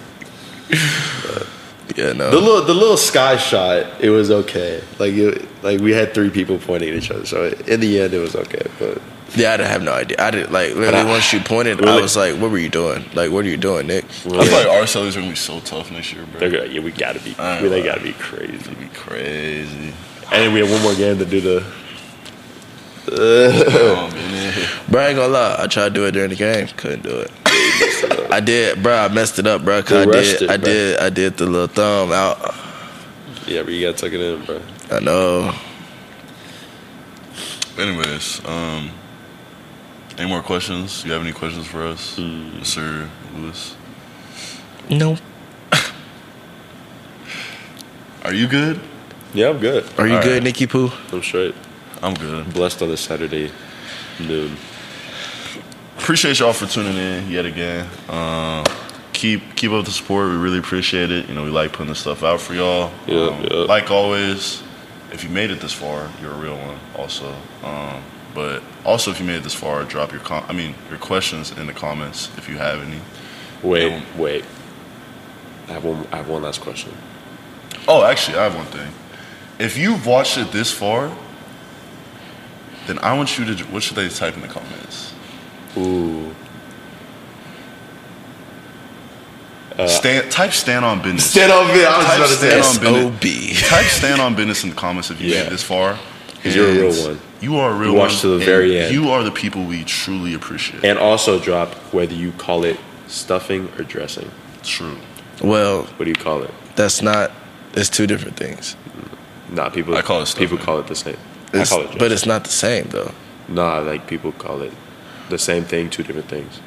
yeah, no. The little, the little sky shot, it was okay. Like, it, like we had three people pointing at each other, so in the end, it was okay. But yeah, I didn't have no idea. I didn't like literally I- once you pointed, I was like, "What were you doing? Like, what are you doing, Nic?" I feel like our sellers are gonna be so tough next year, bro. they're good. Yeah, we gotta be, I we, they gotta be crazy. It'll be crazy. And then we have one more game to do the. Oh, man. Bro, I ain't gonna lie. I tried to do it during the game, couldn't do it. I did, bro. I messed it up, bro. Cause I You rushed did, it, I bro. did, I did the little thumb out. Yeah, but you gotta tuck it in, bro. I know. Anyways, um, any more questions? You have any questions for us, sir Lewis? No. Are you good? Yeah, I'm good. Are you All good, right. Nicky Poo? I'm straight. I'm good. Blessed on this Saturday Noon. appreciate y'all for tuning in yet again. Um, keep keep up the support. We really appreciate it. You know, we like putting this stuff out for y'all. Yep, Um, yep. Like always, if you made it this far, you're a real one. Also, um, but also if you made it this far, drop your com- I mean your questions in the comments if you have any. Wait, Yeah. wait. I have one. I have one last question. Oh, actually, I have one thing. If you've watched it this far, then I want you to. What should they type in the comments? Ooh. Uh, stand, type stand on business. Stand on bit. I was Type about to say. stand on business. S.O.B. Type stand on business in the comments if you Yeah. made it this far. 'Cause you're a real one. You are a real You watched one. to the and very end. You are the people we truly appreciate. And also drop whether you call it stuffing or dressing. True. Well, What do you call it? that's not. It's two different things. Not people. I call it People call it the same. It's- I call it dressing. but it's not the same though. nah, like people call it the same thing, two different things.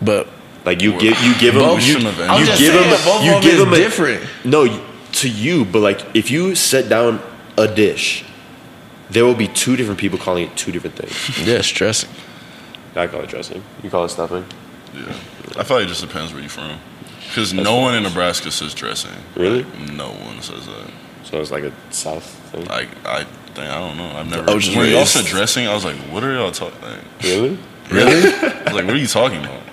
But Like you give you give them Both you, you ended. I'm just give them you of them give them a, different. No, to you, but like if you set down a dish, there will be two different people calling it two different things. yeah, stressing. I call it dressing. You call it stuffing. Yeah. I feel like it just depends where you're from. Because no one in Nebraska says dressing. Really? No one says that. So it's like a south thing. Like I, think, I don't know. I've never. I was just when y'all raised- said dressing, I was like, "What are y'all talking?" Like, Really? Really? I was like, "What are you talking about?"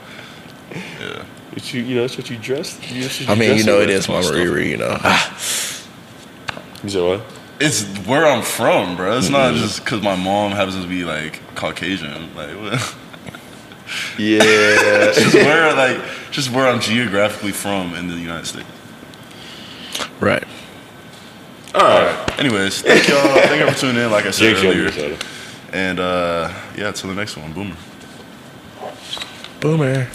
Yeah. What you you know that's what you dressed. You, that's what I mean, you dress know, with. it is Mama stuff. Riri. You know. You said what? It's where I'm from, bro. It's Mm-hmm. not just because my mom happens to be like Caucasian. Like, what? Yeah. just where like just where I'm geographically from in the United States. right. All right. Anyways, thank y'all. Thank y'all for tuning in. Like I said Jake earlier, and uh, yeah, till the next one. Boomer. Boomer.